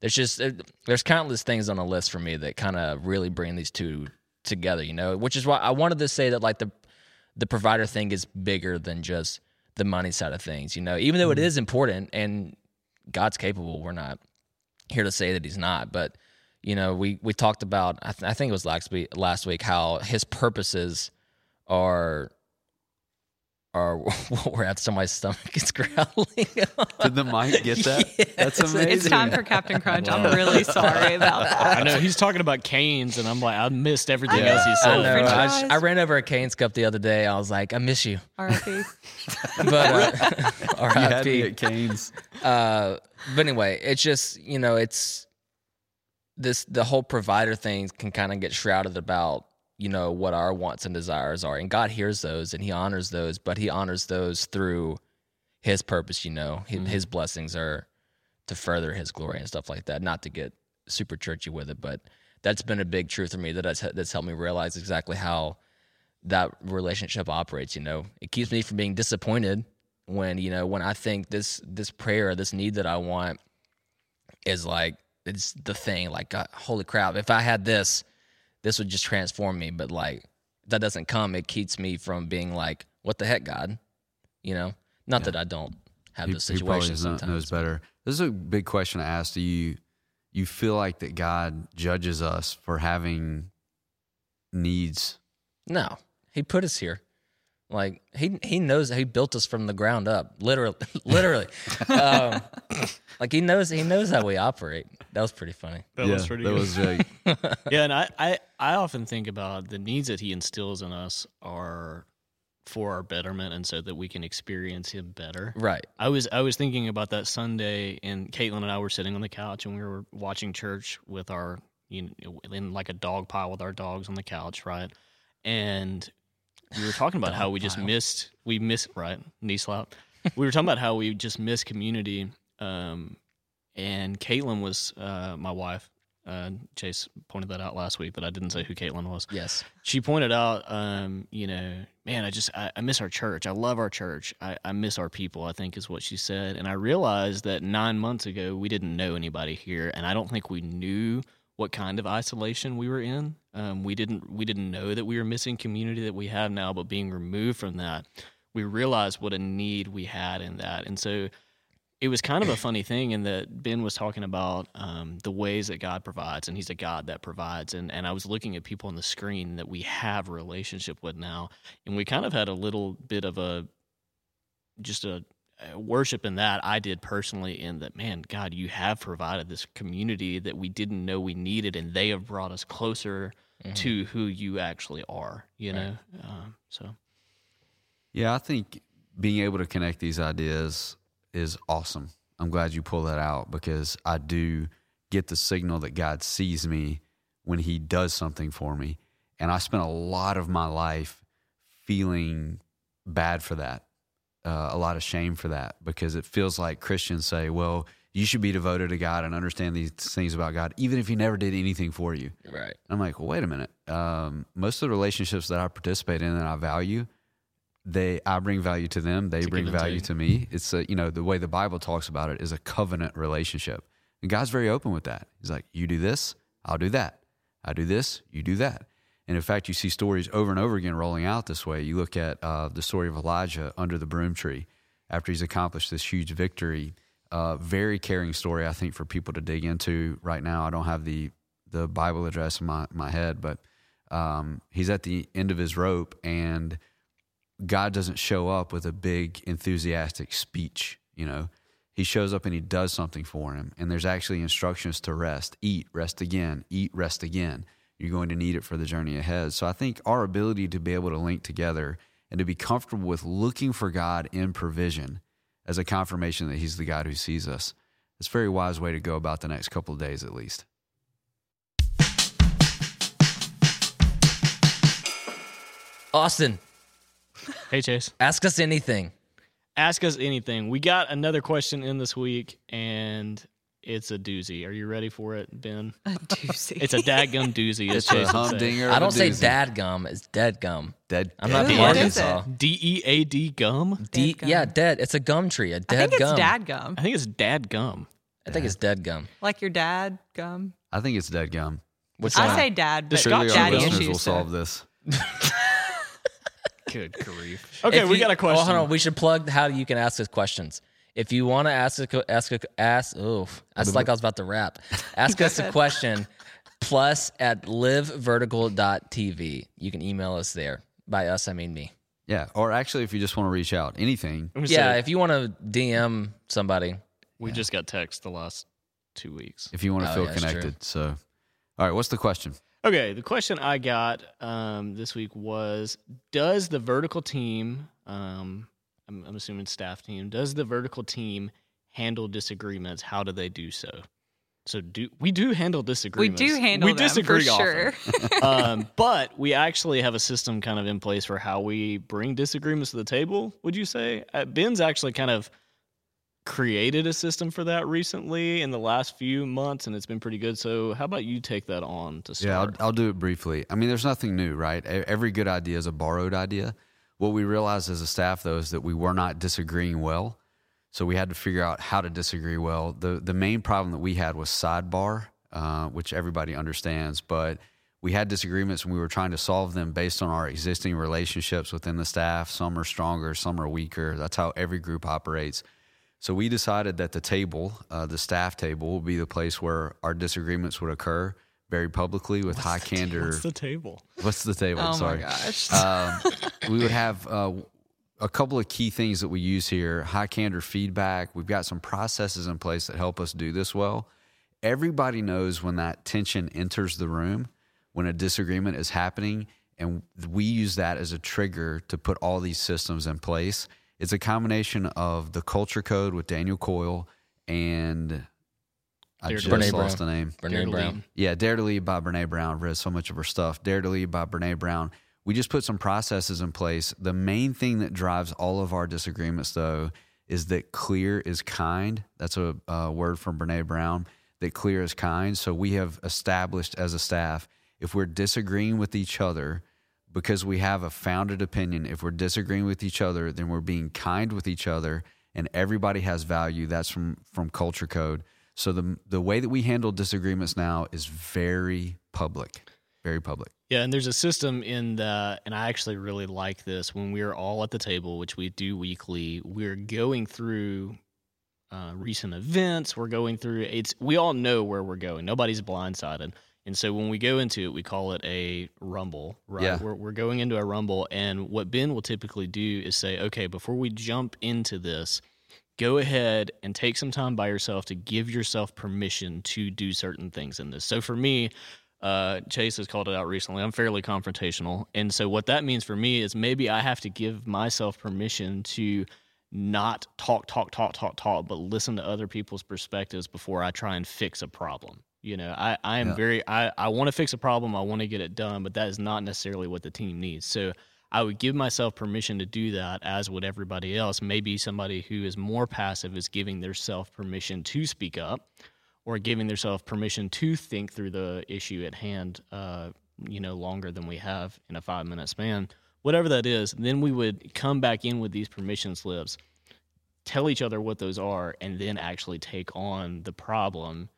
there's just there's countless things on the list for me that kind of really bring these two together you know which is why i wanted to say that like the the provider thing is bigger than just the money side of things you know even though it mm-hmm. is important and god's capable we're not here to say that he's not but you know we we talked about i, th- I think it was last week last week how his purposes are or *laughs* where at my stomach is *laughs* growling. Did the mic get *laughs* that? Yes. That's amazing. It's time for Captain Crunch. I'm really sorry about that. I know he's talking about canes, and I'm like, I missed everything else he said. I, know, I, just, I, ran over a Canes cup the other day. I was like, I miss you. R.I.P. but uh, R.I.P. at Canes. Uh, but anyway, it's just you know, it's this the whole provider thing can kind of get shrouded about you know what our wants and desires are. And god hears those and he honors those but he honors those through his purpose you know. His, mm-hmm. his blessings are to further his glory and stuff like that. Not to get super churchy with it but that's been a big truth for me that that's, that's helped me realize exactly how that relationship operates you know. It keeps me from being disappointed when you know when i think this this prayer this need that i want is like it's the thing like God, holy crap if i had this this would just transform me. But like that doesn't come, it keeps me from being like, what the heck, God? You know, not yeah. that I don't have he, the situation. He probably knows better. This is a big question to ask. Do you you feel like that God judges us for having needs? No, He put us here. Like he he knows he built us from the ground up, literally, *laughs* literally. um, *laughs* like he knows he knows how we operate. That was pretty funny. That yeah, was pretty. That good. was very. *laughs* yeah, and I, I I often think about the needs that he instills in us are for our betterment, and so that we can experience him better. Right. I was I was thinking about that Sunday, and Caitlin and I were sitting on the couch, and we were watching church with our you know in like a dog pile with our dogs on the couch, right? And we were talking about how we just missed we missed right knee slap. we were talking about how we just missed community. Um, and Caitlin was uh, my wife. Uh, Chase pointed that out last week, but I didn't say who Caitlin was. Yes, she pointed out, um, you know, man, I just I, I, miss our church. I love our church. I, I miss our people. I think is what she said, and I realized that nine months ago we didn't know anybody here, and I don't think we knew what kind of isolation we were in. Um, we didn't we didn't know that we were missing community that we have now, but being removed from that, we realized what a need we had in that, and so it was kind of a funny thing in that Ben was talking about um, the ways that God provides, and He's a God that provides. And and I was looking at people on the screen that we have a relationship with now, and we kind of had a little bit of a just a worship in that I did personally in that man God you have provided this community that we didn't know we needed and they have brought us closer mm-hmm. to who you actually are you know? Um, so. Yeah I think being able to connect these ideas is awesome. I'm glad you pull that out because I do get the signal that God sees me when he does something for me and I spent a lot of my life feeling bad for that uh, a lot of shame for that because it feels like Christians say, well, you should be devoted to God and understand these things about God, even if He never did anything for you. Right. I'm like, well, wait a minute. Um, most of the relationships that I participate in and I value, they I bring value to them. They a bring value take. to me. It's a, you know the way the Bible talks about it is a covenant relationship, and God's very open with that. He's like, you do this, I'll do that. I do this, you do that. And in fact, you see stories over and over again rolling out this way. You look at uh, the story of Elijah under the broom tree after he's accomplished this huge victory. Uh, very caring story, I think, for people to dig into right now. I don't have the the Bible address in my, my head, but um, he's at the end of his rope, and God doesn't show up with a big enthusiastic speech. You know, he shows up and he does something for him, and there's actually instructions to rest, eat, rest again, eat, rest again. You're going to need it for the journey ahead. So I think our ability to be able to link together and to be comfortable with looking for God in provision as a confirmation that He's the God who sees us. It's a very wise way to go about the next couple of days, at least. Austin, *laughs* Hey, Chase. ask us anything. Ask us anything. We got another question in this week, and it's a doozy. Are you ready for it, Ben? *laughs* A doozy. It's a dadgum doozy. It's a Chase would say. humdinger. of I a don't say doozy. dad gum. It's dead gum. Dead. I'm not dead. from What is Arkansas. D E A D gum. D- Dead gum. yeah, dead. It's a gum tree. A I dead I think it's gum. dad gum. I think it's dad gum. I think it's dead gum. Like your dad gum. I think it's dead gum. Which I say dad, but Surely Surely our daddy our listeners issues. will solve this. *laughs* Good grief. Okay, we got a question. Oh, hold on. We should plug how you can ask us questions. If you want to ask a ask a ask, oh, that's like I was about to rap. *laughs* Ask us a question. Plus at livevertical.tv. You can email us there. By us, I mean me. Yeah. Or actually, if you just want to reach out, anything. Yeah, say, if you want to DM somebody, we just got text the last two weeks. If you want to Oh, feel yeah, connected. So, all right. What's the question? Okay, the question I got um, this week was: Does the vertical team, um, I'm, I'm assuming staff team, does the vertical team handle disagreements? How do they do so? So do we do handle disagreements? we do handle we them disagree for often. sure. *laughs* um, but we actually have a system kind of in place for how we bring disagreements to the table. Would you say uh, Ben's actually kind of created a system for that recently in the last few months, and it's been pretty good. So how about you take that on to Yeah, I'll. I'll do it briefly. I mean, there's nothing new, right? Every good idea is a borrowed idea. What we realized as a staff, though, is that we were not disagreeing well. So we had to figure out how to disagree well. The, the main problem that we had was sidebar, uh, which everybody understands, but we had disagreements and we were trying to solve them based on our existing relationships within the staff. Some are stronger, some are weaker. That's how every group operates. So we decided that the table, uh, the staff table, would be the place where our disagreements would occur very publicly with high candor. What's the table? What's the table? oh Sorry. my gosh. *laughs* Um, we would have uh, a couple of key things that we use here high candor feedback. We've got some processes in place that help us do this well. Everybody knows when that tension enters the room, when a disagreement is happening, and we use that as a trigger to put all these systems in place. It's a combination of the culture code with Daniel Coyle and I Brene just Brown. lost the name. Brene Dare Brown. Yeah, Dare to Lead by Brene Brown. I've read so much of her stuff. Dare to Lead by Brene Brown. We just put some processes in place. The main thing that drives all of our disagreements, though, is that clear is kind. That's a, uh word from Brene Brown. That clear is kind. So we have established as a staff, if we're disagreeing with each other, because we have a founded opinion, if we're disagreeing with each other, then we're being kind with each other, and everybody has value. That's from from Culture Code. So the the way that we handle disagreements now is very public, very public. Yeah, and there's a system in the, and I actually really like this. When we're all at the table, which we do weekly, we're going through uh, recent events. We're going through it's. We all know where we're going. Nobody's blindsided. And so when we go into it, we call it a rumble, right? Yeah. We're, we're going into a rumble. And what Ben will typically do is say, okay, before we jump into this, go ahead and take some time by yourself to give yourself permission to do certain things in this. So for me, uh, Chase has called it out recently. I'm fairly confrontational. And so what that means for me is maybe I have to give myself permission to not talk, talk, talk, talk, talk, but listen to other people's perspectives before I try and fix a problem. You know, I, I am Yeah. very, I, I want to fix a problem. I want to get it done, but that is not necessarily what the team needs. So I would give myself permission to do that, as would everybody else. Maybe somebody who is more passive is giving their self permission to speak up, or giving their self permission to think through the issue at hand. Uh, you know, longer than we have in a five minute span, whatever that is. Then we would come back in with these permission slips, tell each other what those are, and then actually take on the problem,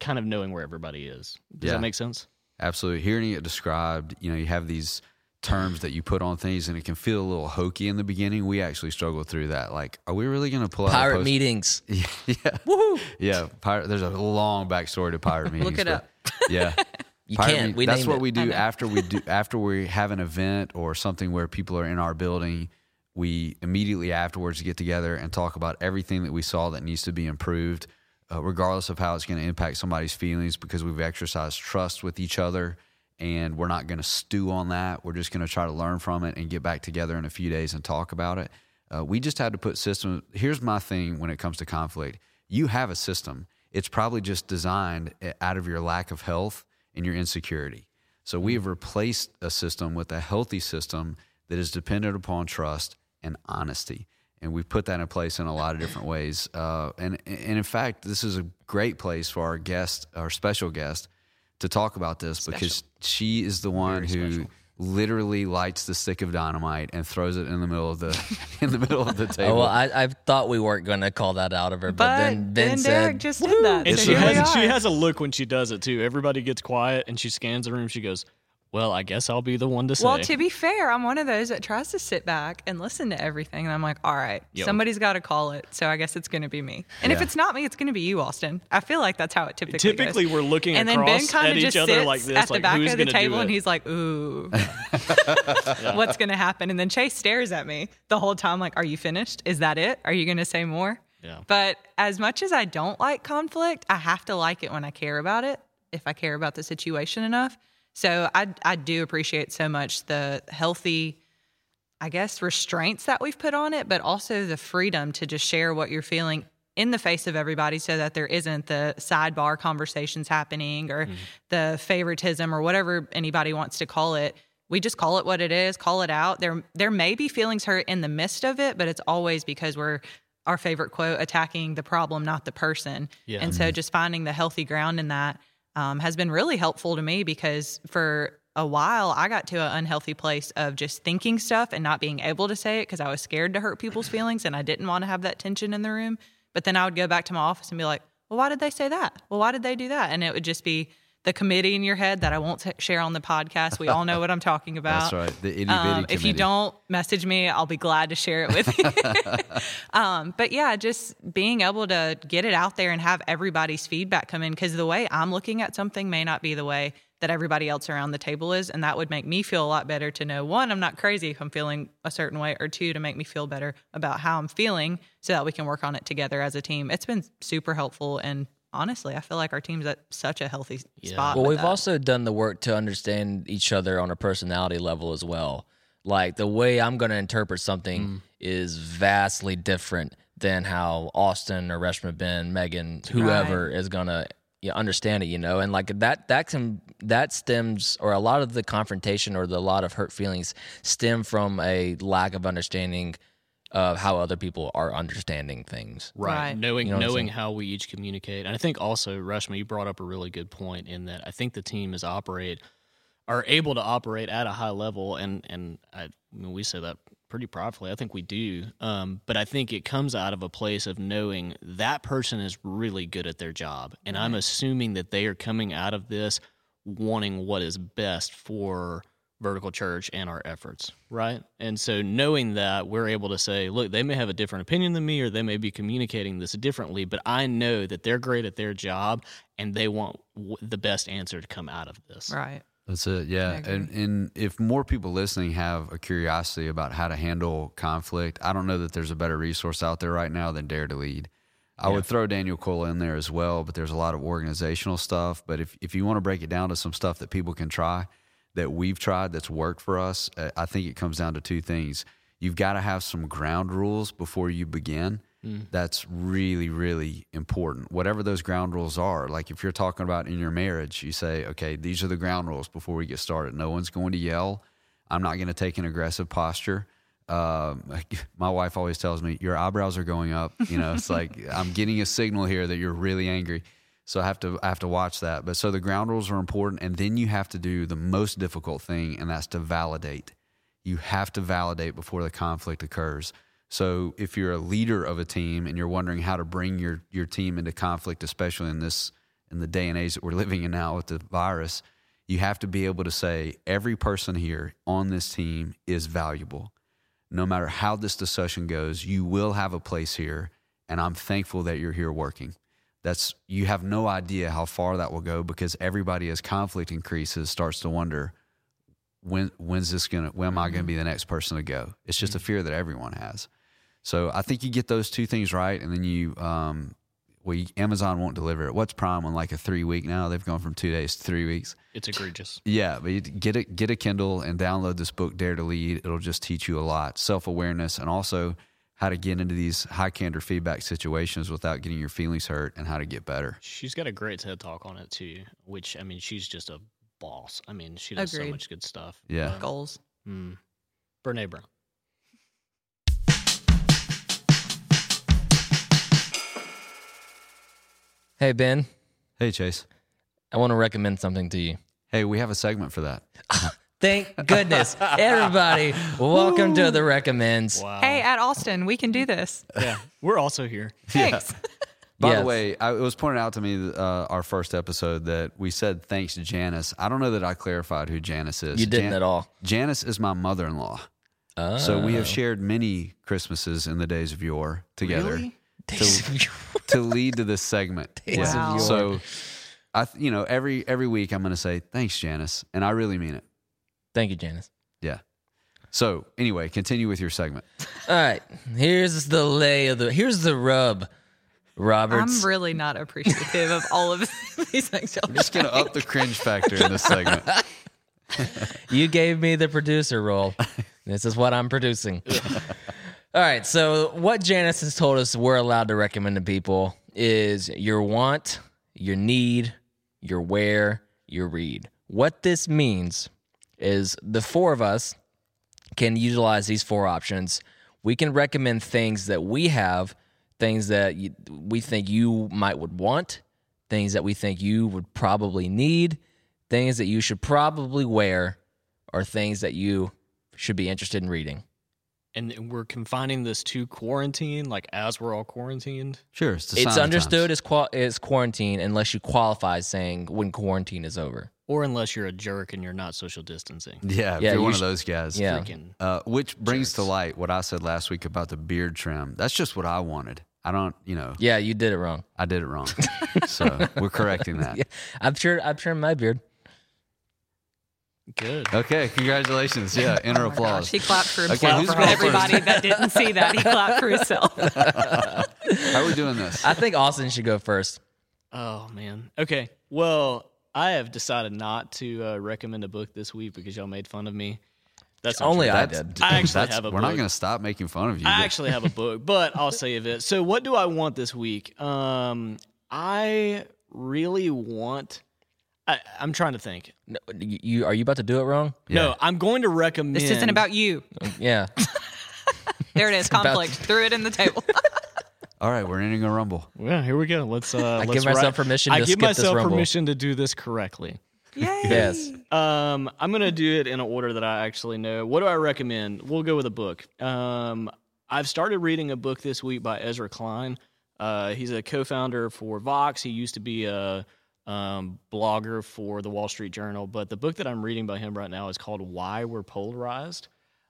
kind of knowing where everybody is. Does Yeah. that make sense? Absolutely. Hearing it described, you know, you have these terms that you put on things and it can feel a little hokey in the beginning. We actually struggled through that. Like, are we really going to pull out a Pirate post- meetings. *laughs* yeah. Woohoo! Yeah. Pirate, there's a long backstory to pirate *laughs* meetings. Look it up. Yeah. *laughs* You Pirate can't. We that's what it. we do after we do after we have an event or something where people are in our building. We immediately afterwards get together and talk about everything that we saw that needs to be improved, uh, regardless of how it's going to impact somebody's feelings, because we've exercised trust with each other, and we're not going to stew on that. We're just going to try to learn from it and get back together in a few days and talk about it. Uh, we just had to put systems. Here's my thing when it comes to conflict: you have a system. It's probably just designed out of your lack of health and your insecurity. So we have replaced a system with a healthy system that is dependent upon trust and honesty. And we've put that in place in a lot of different ways. Uh, and, and in fact, this is a great place for our guest, our special guest, to talk about this because she is the one who literally lights the stick of dynamite and throws it in the middle of the *laughs* in the middle of the oh, table. Oh, well, I, I thought we weren't going to call that out of her, but, But then Ben then said, Derek just did that. And so she has she has a look when she does it too. Everybody gets quiet and she scans the room. She goes, "Well, I guess I'll be the one to say." Well, to be fair, I'm one of those that tries to sit back and listen to everything. And I'm like, all right, Yo. somebody's got to call it. So I guess it's going to be me. And if it's not me, it's going to be you, Austin. I feel like that's how it typically works. Typically, goes. we're looking and then Ben kind at of each just other sits like this, at the like, back of the table and he's like, ooh, *laughs* *laughs* what's going to happen? And then Chase stares at me the whole time, like, are you finished? Is that it? Are you going to say more? Yeah. But as much as I don't like conflict, I have to like it when I care about it, if I care about the situation enough. So I I do appreciate so much the healthy I guess restraints that we've put on it, but also the freedom to just share what you're feeling in the face of everybody so that there isn't the sidebar conversations happening or mm-hmm. the favoritism or whatever anybody wants to call it. We just call it what it is, call it out. There there may be feelings hurt in the midst of it, but it's always because we're our favorite quote attacking the problem, not the person. Yeah. And so mm-hmm. just finding the healthy ground in that um, has been really helpful to me because for a while I got to an unhealthy place of just thinking stuff and not being able to say it because I was scared to hurt people's feelings and I didn't want to have that tension in the room. But then I would go back to my office and be like, well, why did they say that? Well, why did they do that? And it would just be the committee in your head that I won't t- share on the podcast. We all know what I'm talking *laughs* about. That's right. The itty bitty Um, if you don't message me, I'll be glad to share it with you. *laughs* um, but yeah, just being able to get it out there and have everybody's feedback come in because the way I'm looking at something may not be the way that everybody else around the table is. And that would make me feel a lot better to know one, I'm not crazy if I'm feeling a certain way, or two, to make me feel better about how I'm feeling so that we can work on it together as a team. It's been super helpful. And honestly, I feel like our team's at such a healthy spot. Well, we've that. also done the work to understand each other on a personality level as well. Like the way I'm going to interpret something mm. is vastly different than how Austin or Reshma Ben, Megan, whoever is going to you know, understand it. You know, and like that that can that stems or a lot of the confrontation or the a lot of hurt feelings stem from a lack of understanding of how other people are understanding things. Right. Right. Knowing You know knowing how we each communicate. And I think also, Reshma, you brought up a really good point in that I think the team is operate are able to operate at a high level and and I, I mean we say that pretty pridefully. I think we do. Um, but I think it comes out of a place of knowing that person is really good at their job. And I'm assuming that they are coming out of this wanting what is best for vertical church and our efforts, right? And so knowing that we're able to say, look, they may have a different opinion than me or they may be communicating this differently, but I know that they're great at their job and they want w- the best answer to come out of this. right. That's it. Yeah. And and if more people listening have a curiosity about how to handle conflict, I don't know that there's a better resource out there right now than Dare to Lead. I would throw Daniel Coyle in there as well, but there's a lot of organizational stuff. But if, if you want to break it down to some stuff that people can try that we've tried that's worked for us, uh, I think it comes down to two things. You've got to have some ground rules before you begin. That's really, really important. Whatever those ground rules are, like if you're talking about in your marriage, you say, okay, these are the ground rules before we get started. No one's going to yell. I'm not going to take an aggressive posture. Um, *laughs* my wife always tells me your eyebrows are going up. You know, it's like *laughs* I'm getting a signal here that you're really angry. So I have to I have to watch that. But so the ground rules are important, and then you have to do the most difficult thing, and that's to validate. You have to validate before the conflict occurs. So if you're a leader of a team and you're wondering how to bring your your team into conflict, especially in this in the day and age that we're *laughs* living in now with the virus, you have to be able to say every person here on this team is valuable. No matter how this discussion goes, you will have a place here, and I'm thankful that you're here working that's you have no idea how far that will go because everybody as conflict increases starts to wonder when when's this gonna when am I gonna be the next person to go? It's just a fear that everyone has. So I think you get those two things right, and then you um, well, you, Amazon won't deliver it. What's Prime on like a three week now? They've gone from two days to three weeks. It's egregious. Yeah, but you get a get a Kindle and download this book, Dare to Lead. It'll just teach you a lot, self awareness, and also how to get into these high candor feedback situations without getting your feelings hurt and how to get better. She's got a great TED talk on it too, which I mean, she's just a boss. I mean, she does so much good stuff. Yeah. Goals. Mm. Brene Brown. Hey, Ben, Hey, Chase. I want to recommend something to you. Hey, we have a segment for that. *laughs* Thank goodness. *laughs* Everybody, welcome to the recommends. Wow. Hey, at Austin, we can do this. yeah, we're also here. *laughs* Thanks. *laughs* By Yes. the way, I, it was pointed out to me uh, our first episode that we said thanks to Janice. I don't know that I clarified who Janice is. You didn't Jan- at all. Janice is my mother in law. Oh. So we have shared many Christmases in the days of yore together Really? to, to lead to this segment. Days of yore. So, I th- you know every every week I'm going to say thanks, Janice, and I really mean it. Thank you, Janice. Yeah. So anyway, continue with your segment. All right, here's the lay of the. Here's the rub, Roberts. I'm really not appreciative of all of *laughs* these things. I'm just going to up the cringe factor in this segment. *laughs* you gave me the producer role. this is what I'm producing. *laughs* All right. So, what Janice has told us we're allowed to recommend to people is your want, your need, your where, your read. What this means is the four of us can utilize these four options. We can recommend things that we have, things that we think you might would want, things that we think you would probably need, things that you should probably wear, or things that you should be interested in reading. And we're confining this to quarantine, like as we're all quarantined. Sure, it's, It's understood as qual- as quarantine unless you qualify saying when quarantine is over. Or unless you're a jerk and you're not social distancing. Yeah, if Yeah, you're you one sh- of those guys. Yeah. Freaking Uh, which brings to light what I said last week about the beard trim. That's just what I wanted. I don't, you know, Yeah, you did it wrong. I did it wrong. *laughs* so we're correcting that. *laughs* Yeah, I'm sure. I'm sure my beard. Good. Okay, congratulations. Yeah, inner Oh applause. gosh, he clapped for Okay, himself. who's for everybody first? that didn't see that, he clapped for himself. *laughs* How are we doing this? I think Austin should go first. Oh man. Okay. Well, I have decided not to uh, recommend a book this week because y'all made fun of me. That's Only. I That's- did. *laughs* I actually have a We're not going to stop making fun of you. I but- actually have a book, but I'll save it. So, what do I want this week? Um, I really want. I, I'm trying to think. No, you, you- are you about to do it wrong? Yeah. No, I'm going to recommend. This isn't about you. Yeah. *laughs* There it is. *laughs* about- Conflict. Threw it in the table. *laughs* All right, we're ending a rumble. Yeah, here we go. Let's. Uh, I let's give myself write- permission I to give skip this myself rumble. permission to do this correctly. Yay. Yes. Um, I'm gonna do it in an order that I actually know. What do I recommend? We'll go with a book. Um, I've started reading a book this week by Ezra Klein. Uh, he's a co-founder for Vox. He used to be a um, blogger for the Wall Street Journal, but the book that I'm reading by him right now is called "Why We're Polarized."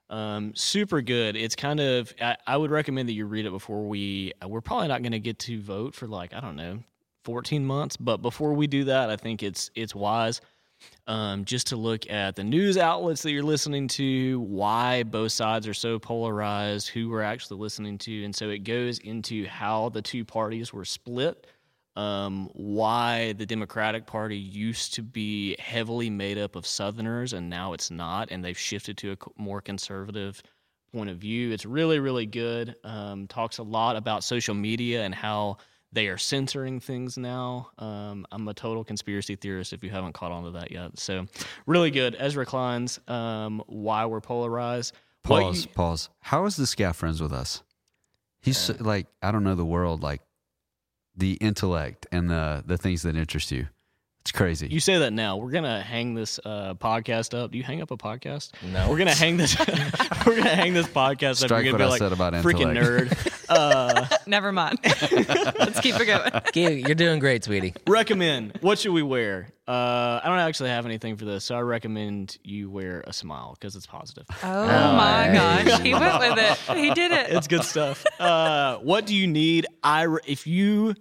Um, super good. It's kind of. I, I would recommend that you read it before we. We're probably not going to get to vote for like I don't know, 14 months. But before we do that, I think it's it's wise um, just to look at the news outlets that you're listening to, why both sides are so polarized, who we're actually listening to. And so it goes into how the two parties were split, um, why the Democratic Party used to be heavily made up of Southerners and now it's not, and they've shifted to a more conservative point of view. It's really, really good. Um, talks a lot about social media and how they are censoring things now. Um, I'm a total conspiracy theorist if you haven't caught on to that yet. So, really good. Ezra Klein's um, Why We're Polarized. Pause. you- pause. How is this guy friends with us? He's so- like I don't know the world like the intellect and the the things that interest you. It's crazy. You say that now. We're gonna hang this uh, podcast up. Do you hang up a podcast? No. We're gonna hang this. *laughs* we're gonna hang this podcast up. You're gonna I be said like, about freaking intellect." nerd. *laughs* Uh, *laughs* Never mind. *laughs* Let's keep it going. *laughs* You're doing great, sweetie. recommend. What should we wear? Uh, I don't actually have anything for this, so I recommend you wear a smile because it's positive. Oh, my yeah. gosh. He went with it. He did it. It's good stuff. Uh, what do you need? I re- if you,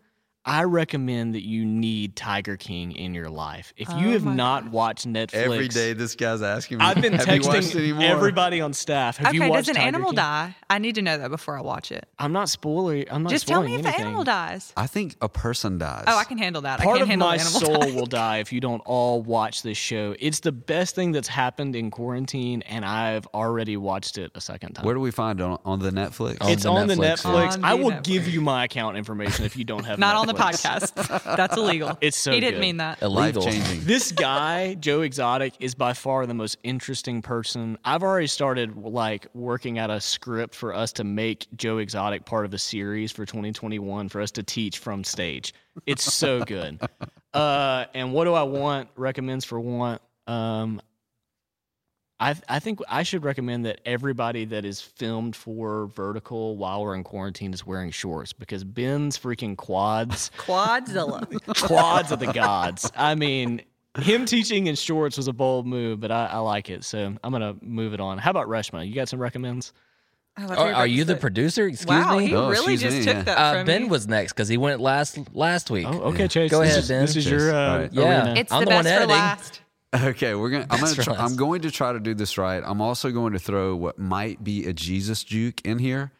I recommend that you need Tiger King in your life. If you Oh have not gosh. watched Netflix, Every day this guy's asking me. I've been "Have you watched texting everybody on staff. Have you okay, watched does an Tiger animal King? die? I need to know that before I watch it. I'm not spoiling. I'm not Just tell me if anything. the animal dies. I think a person dies. Oh, I can handle that. I Part can't of handle my animal soul dying. will *laughs* die if you don't all watch this show. It's the best thing that's happened in quarantine, and I've already watched it a second time. Where do we find it on, on the Netflix? On it's the on the Netflix. Netflix. On I will Netflix. give you my account information if you don't have. Not on the Netflix. podcast. That's illegal. *laughs* It's so He didn't good. mean that. Life Illegal. changing. This guy, Joe Exotic, is by far the most interesting person. I've already started like working out a script for us to make Joe Exotic part of a series for 2021 for us to teach from stage. It's so good. *laughs* uh, and what do I want? Recommends for want. Um, I I think I should recommend that everybody that is filmed for vertical while we're in quarantine is wearing shorts because Ben's freaking quads *laughs* Quadzilla. quads of the *laughs* gods. I mean, him teaching in shorts was a bold move, but I, I like it. So I'm gonna move it on. How about Reshma? You got some recommends? Oh, I thought were about are to you the say- producer? Excuse Wow, me. he Oh, really excuse just me, took yeah. that Uh, from ben me. was next because he went last last week. Oh, okay, Chase. Go this ahead, is, Ben. This is Chase. your uh, All right. Yeah. arena. It's I'm the the one best for editing. last. *laughs* Okay, we're gonna. I'm gonna. Try. I'm going to try to do this right. I'm also going to throw what might be a Jesus juke in here.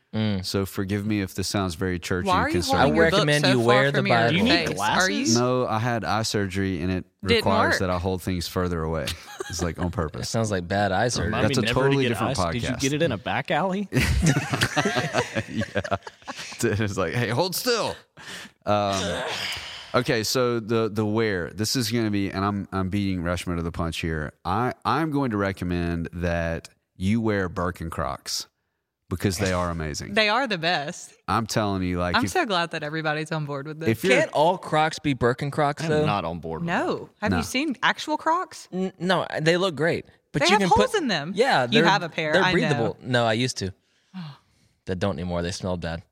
So forgive me if this sounds very churchy. Why are and you conservative. holding I your book recommend so you far wear the from Bible. Do you need face? glasses? Are you? No, I had eye surgery, and it Didn't requires work. that I hold things further away. *laughs* It's like on That purpose. sounds like bad eye surgery. Remind That's a never to totally get different ice. Did you get it in a back alley? *laughs* yeah, it's like, hey, hold still. Um, okay, so the the wear. This is going to be, and I'm I'm beating Reshma to the punch here. I I'm going to recommend that you wear Birkenkrocks because they are amazing. They are the best. I'm telling you, like I'm if, so glad that everybody's on board with this. if you're Can't all Crocs be Birkenkrocks I'm though? not on board. With no, have No. you seen actual Crocs? N- no, they look great. But They you have can holes put, in them. Yeah, You they're- have a pair, They're I know. breathable. No, I used to. That don't anymore. They smelled bad.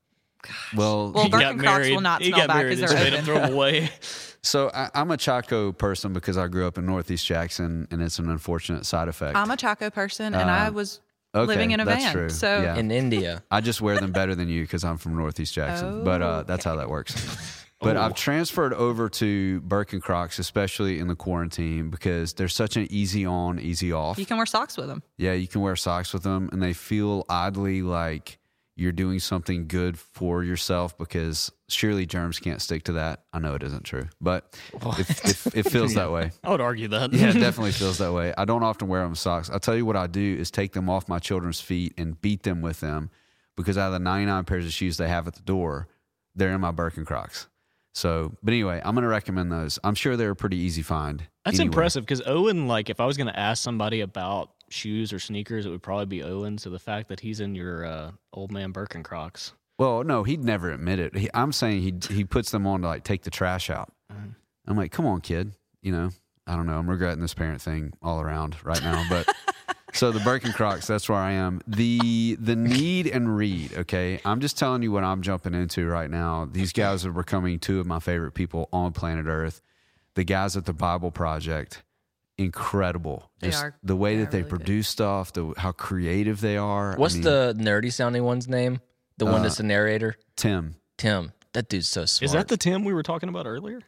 Well, Well, He got Birkenstocks will not he smell got bad married 'cause they're made him open. throw them away. *laughs* so I, I'm a Chaco person because I grew up in Northeast Jackson, and it's an unfortunate side effect. I'm a Chaco person, and I was okay, living in a that's van. true. So Yeah. In India. I just wear them better than you because I'm from Northeast Jackson. but uh, that's how that works. *laughs* But I've transferred over to Birkenkrocks, especially in the quarantine, because they're such an easy on, easy off. you can wear socks with them. yeah, you can wear socks with them, and they feel oddly like you're doing something good for yourself because surely germs can't stick to that. I know it isn't true, but it, it, it feels that way. *laughs* I would argue that. Yeah, it *laughs* definitely feels that way. I don't often wear them socks. I'll tell you what I do is take them off my children's feet and beat them with them because out of the 99 pairs of shoes they have at the door, they're in my Birkenkrocks. So, but anyway, I'm going to recommend those. I'm sure they're a pretty easy find. That's impressive because Owen, like, if I was going to ask somebody about shoes or sneakers, it would probably be Owen. So the fact that he's in your uh, old man Birkenkrocks. Well, no, he'd never admit it. He, I'm saying he he puts them on to like take the trash out. I'm like, come on, kid. You know, I don't know. I'm regretting this parent thing all around right now. But *laughs* so the Birkenkrocks, that's where I am. The the need and read. Okay, I'm just telling you what I'm jumping into right now. These guys are becoming two of my favorite people on planet Earth. The guys at the Bible Project, incredible. They Just are- the way they that are they really good. produce stuff, the how creative they are. I What's mean, the nerdy sounding one's name? The one Uh, that's the narrator? Tim? Tim. That dude's so smart. Is that the Tim we were talking about earlier?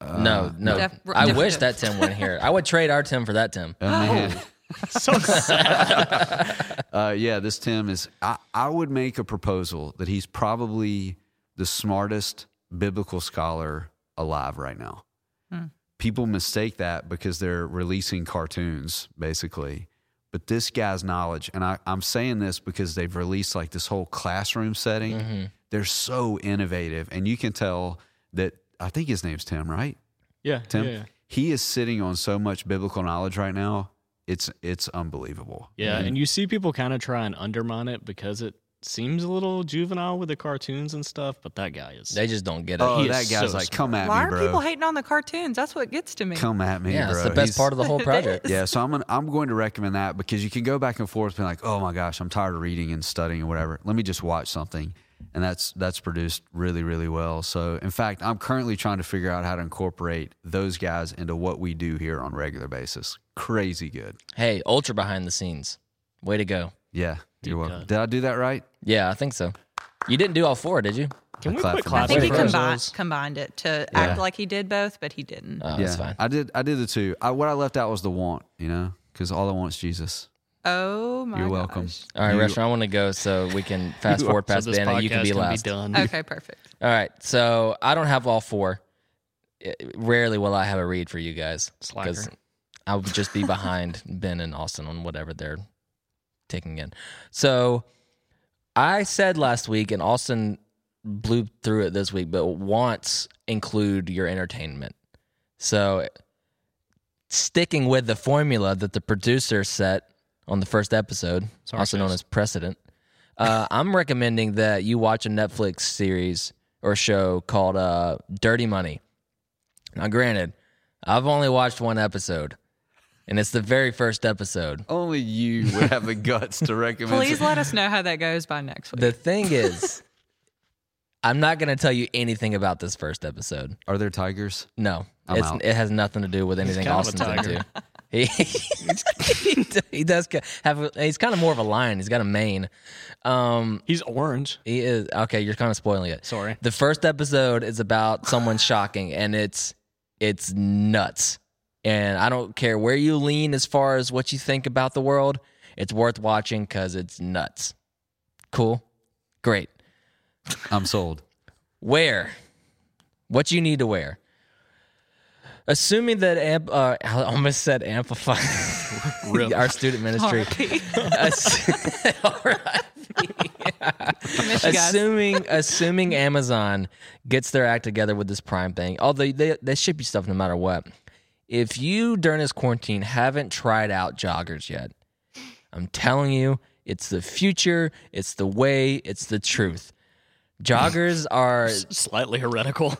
No, Uh, no. Def- I different wish that Tim went here. I would trade our Tim for that Tim. Oh, man. *laughs* So *laughs* sad. Uh, yeah, this Tim is. I, I would make a proposal that he's probably the smartest biblical scholar alive right now. Hmm. People mistake that because they're releasing cartoons, basically. But this guy's knowledge, and I, I'm saying this because they've released like this whole classroom setting. Mm-hmm. they're so innovative, and you can tell that. I think his name's Tim, right? Yeah, Tim. yeah, yeah. He is sitting on so much biblical knowledge right now. It's it's unbelievable. Yeah, and you see people kind of try and undermine it because it seems a little juvenile with the cartoons and stuff, but that guy is. They just don't get it. Oh, He that is guy's so like, smart. come at Why me, are people hating on the cartoons? That's what gets to me. come at me, yeah, bro. it's the best He's- part of the whole *laughs* project. yeah, so I'm gonna, I'm going to recommend that because you can go back and forth, being like, oh my gosh, I'm tired of reading and studying and whatever. Let me just watch something, and that's that's produced really really well. So in fact, I'm currently trying to figure out how to incorporate those guys into what we do here on a regular basis. Crazy good. Hey, ultra behind the scenes. Way to go. Yeah, you're welcome. cut. Did I do that right? Yeah, I think so. You didn't do all four, did you? Can I we clap quit for me. I think he for combined, combined it to Yeah. act like he did both, but he didn't. Oh, yeah, that's fine. I did. I did the two. I, what I left out was the want. You know, because all I want is Jesus. oh my You're welcome. gosh. All right, You- restaurant. I want to go so we can *laughs* fast You forward So past this Ben and you can be can last. be done. Okay, perfect. *laughs* All right, so I don't have all four. Uh, Rarely will I have a read for you guys Slacker. I'll just be behind *laughs* Ben and Austin on whatever they're taking in. So I said last week, and Austin blew through it this week, but wants include your entertainment. So sticking with the formula that the producer set on the first episode, Sorry, also known as precedent, uh, *laughs* I'm recommending that you watch a Netflix series or show called uh, Dirty Money. Now, granted, I've only watched one episode, and it's the very first episode. Only you would have the guts to *laughs* recommend. Please let us know how that goes by next week. The thing is, *laughs* I'm not going to tell you anything about this first episode. Are there tigers? No, I'm it's, out. it has nothing to do with anything kind Austin's tiger. into. *laughs* He, he, he does have. a- He's kind of more of a lion. He's got a mane. Um, He's orange. he is okay. You're kind of spoiling it. Sorry. The first episode is about someone shocking, and it's it's nuts. And I don't care where you lean as far as what you think about the world. It's worth watching because it's nuts. Cool, great. I'm sold. Wear what you need to wear. Assuming that amp, uh, I almost said amplify *laughs* Rip. our student ministry. Ass- Miss you guys. assuming assuming Amazon gets their act together with this Prime thing, although they they ship you stuff no matter what. If you during this quarantine haven't tried out joggers yet, I'm telling you, it's the future, it's the way, it's the truth. Joggers *laughs* are Slightly heretical. *laughs*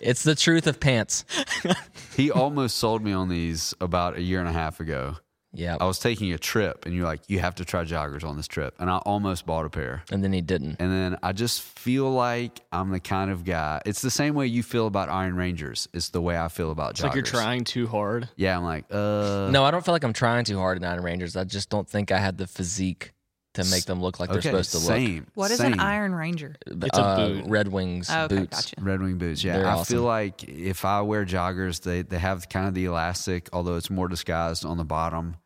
it's the truth of pants. *laughs* He almost sold me on these about a year and a half ago. Yeah. I was taking a trip, and you're like, you have to try joggers on this trip, and I almost bought a pair. And then he didn't. And then I just feel like I'm the kind of guy. It's the same way you feel about Iron Rangers. It's the way I feel about It's joggers. like you're trying too hard. Yeah, I'm like, uh, No, I don't feel like I'm trying too hard in Iron Rangers. I just don't think I had the physique to make them look like they're supposed to look. same. What is same. an Iron Ranger? It's a uh, boot. Red Wings Oh, okay, boots. gotcha. Red Wing boots, yeah. They're I awesome. feel like if I wear joggers, they they have kind of the elastic, although it's more disguised on the bottom.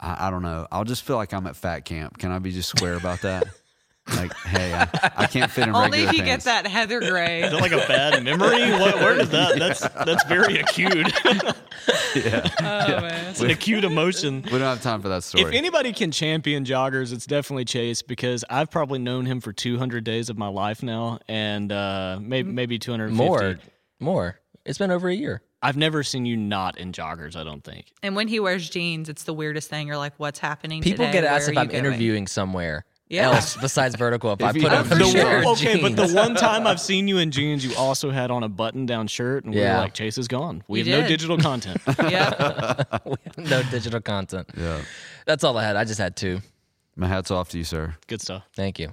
I, I don't know. I'll just feel like I'm at fat camp. Can I be just square about that? *laughs* like, hey, I, I can't fit in Only regular if you pants. get that heather *laughs* gray. Is it like a bad memory? What, where is that? *laughs* That's that's very acute. Yeah, oh man. it's an acute emotion. We don't have time for that story. If anybody can champion joggers, it's definitely Chase because I've probably known him for 200 days of my life now, and uh, maybe maybe 250. More, more. It's been over a year. I've never seen you not in joggers. I don't think. And when he wears jeans, it's the weirdest thing. You're like, what's happening? People today? get asked Where if I'm you going? interviewing somewhere Yeah. else besides *laughs* vertical. If, I you put have on the sure. pair of okay, but the one time I've *laughs* seen you in jeans, you also had on a button-down shirt, and we Yeah. were like, "Chase is gone. We You have no digital content." *laughs* Yeah. We have no digital content. yeah, That's all I had. I just had two. my hat's off to you, sir. Good stuff. Thank you.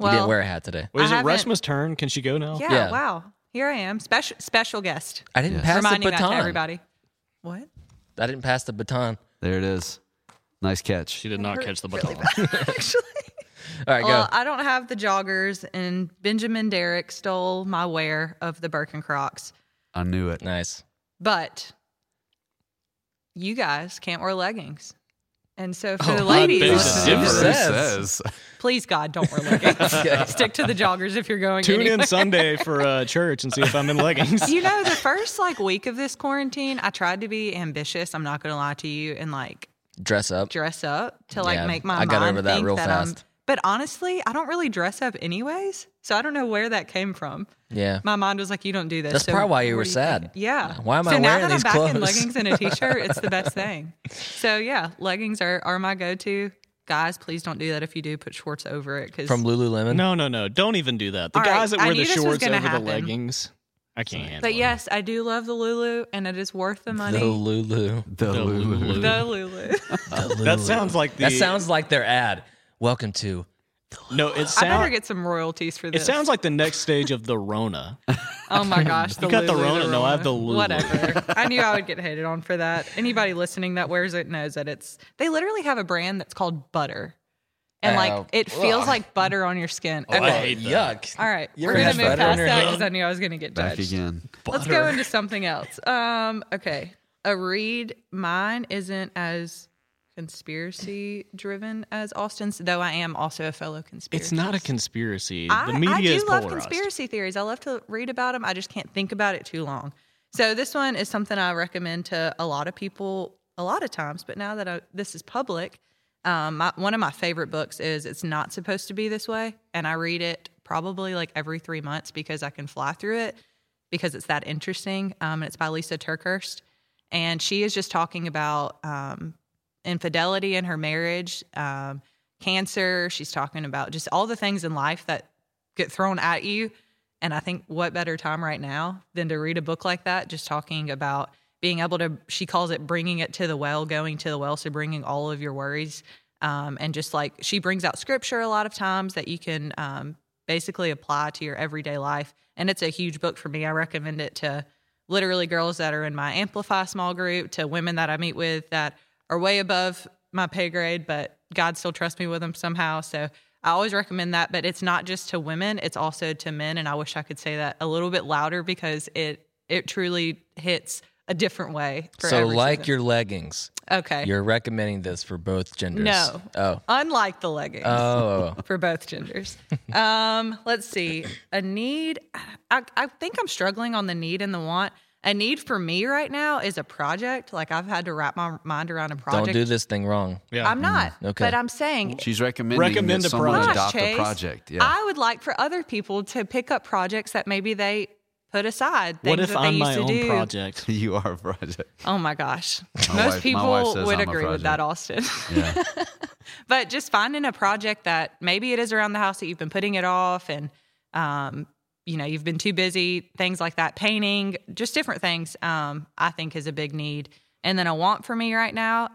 you didn't wear a hat today. Wait, is I it haven't- Reshma's turn? Can she go now? yeah, Yeah. Wow. Here I am. Special special guest. I didn't Yes. pass Reminding the that baton. to everybody. What? I didn't pass the baton. There it is. Nice catch. She did not catch the baton. *laughs* Actually. *laughs* All right, Well, go. I don't have the joggers, and Benjamin Derrick stole my wear of the Birkenkrocks. I knew it. nice. But you guys can't wear leggings. And so for Oh, the ladies, beg to. Who Says. says? Please God, don't wear leggings. *laughs* Stick to the joggers if you're going. To. Tune in. Sunday *laughs* for uh, church and see if I'm in leggings. You know, the first like week of this quarantine, I tried to be ambitious. I'm not going to lie to you, and like Dress up. dress up to like Yeah, make my I got mind over that think real that fast. I'm But honestly, I don't really dress up anyways. So I don't know where that came from. Yeah. My mind was like, you don't do this. That's so probably why you what were do sad. think? Yeah. Why am so I now that I'm back in leggings and a *laughs* t-shirt, it's the best thing. So yeah, leggings are, are my go-to. Guys, please don't do that. If you do, put shorts over it. Because From Lululemon. No, no, no. Don't even do that. The All right, guys that wear the shorts over happen. the leggings, I can't handle But it. yes, I do love the Lulu, and it is worth the money. The Lulu. The, The Lulu. Lulu. The Lulu. *laughs* The That sounds like the. That sounds like their ad. Welcome to. No, it I better get some royalties for this. It sounds like the next stage of the Rona. *laughs* Oh my gosh, the You got the Lulu, Rona? No, I have the Lulu. Whatever. *laughs* I knew I would get hated on for that. Anybody listening that wears it knows that it's. They literally have a brand that's called Butter, and Oh, like it feels ugh. like butter on your skin. I Okay. hate that. Yuck. All right, You we're gonna move past that because I knew I was gonna get Back judged. again. Let's go into something else. Um, okay, a read. Mine isn't as conspiracy driven as Austin's, though I am also a fellow conspiracy. It's not a conspiracy. I, the media I do is love polarized. conspiracy theories. I love to read about them. I just can't think about it too long. So this one is something I recommend to a lot of people a lot of times. But now that I, this is public, um, my, one of my favorite books is "It's Not Supposed to Be This Way," and I read it probably like every three months because I can fly through it because it's that interesting. Um, and it's by Lysa TerKeurst, and she is just talking about um, infidelity in her marriage, um, cancer. She's talking about just all the things in life that get thrown at you. And I think what better time right now than to read a book like that, just talking about being able to, she calls it bringing it to the well, going to the well. So bringing all of your worries. Um, and just like she brings out scripture a lot of times that you can um, basically apply to your everyday life. And it's a huge book for me. I recommend it to literally girls that are in my Amplify small group, to women that I meet with that are way above my pay grade, but God still trusts me with them somehow. So I always recommend that. But it's not just to women; it's also to men. And I wish I could say that a little bit louder because it it truly hits a different way. For So, like season. your leggings, okay, you're recommending this for both genders. No. Oh. unlike the leggings. Oh. *laughs* for both genders. um, let's see. A need. I, I think I'm struggling on the need and the want. A need for me right now is a project. Like I've had to wrap my mind around a project. Don't do this thing wrong. Yeah. I'm not. Okay. But I'm saying She's recommending Recommend that a someone project. adopt Chase, a project. Yeah. I would like for other people to pick up projects that maybe they put aside. Things what if that they I'm used my to own do. project? *laughs* you are a project. Oh my gosh. My Most wife- people would I'm agree with that. Austin. Yeah. *laughs* but just finding a project that maybe it is around the house that you've been putting it off and um, you know you've been too busy things like that painting just different things um, i think is a big need and then a want for me right now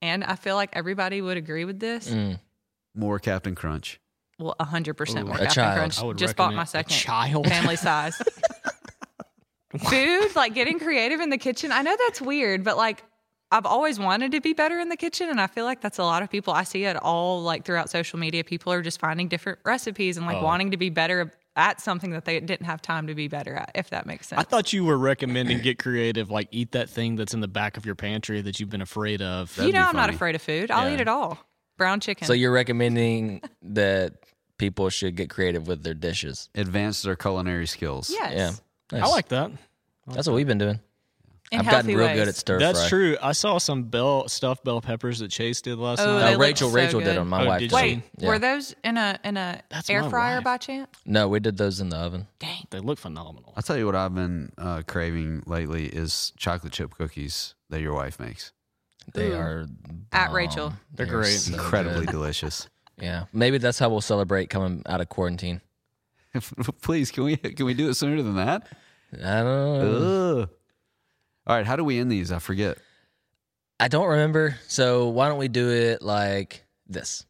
and i feel like everybody would agree with this Mm. More Captain Crunch. well 100% more a Captain child. crunch I would just bought recommend my a second child. family size *laughs* food like getting creative in the kitchen i know that's weird but like I've always wanted to be better in the kitchen, and I feel like that's a lot of people. I see it all like throughout social media. People are just finding different recipes and like Oh. wanting to be better at something that they didn't have time to be better at. If that makes sense. I thought you were recommending get creative, like eat that thing that's in the back of your pantry that you've been afraid of. you That'd know, I'm not afraid of food. I'll Yeah. eat it all. Brown chicken. So you're recommending *laughs* that people should get creative with their dishes. Advance their culinary skills. yes, Yeah. Nice. I like that. That's what we've been doing. In I've gotten real ways. good at stir fry. That's fry. true. I saw some bell stuffed bell peppers that Chase did last Oh, night. they Uh, Rachel, so Rachel good. did them. My Oh, wife did did. Wait, Yeah. were those in a in a That's air fryer wife. by chance? No, we did those in the oven. Dang. They look phenomenal. I'll tell you what I've been uh, craving lately is chocolate chip cookies that your wife makes. They Ooh. are At. Rachel. They're They are great. so Incredibly delicious. Yeah, maybe that's how we'll celebrate coming out of quarantine. *laughs* Please, can we can we do it sooner than that? I don't know. Ugh. All right, how do we end these? I forget. I don't remember. So why don't we do it like this?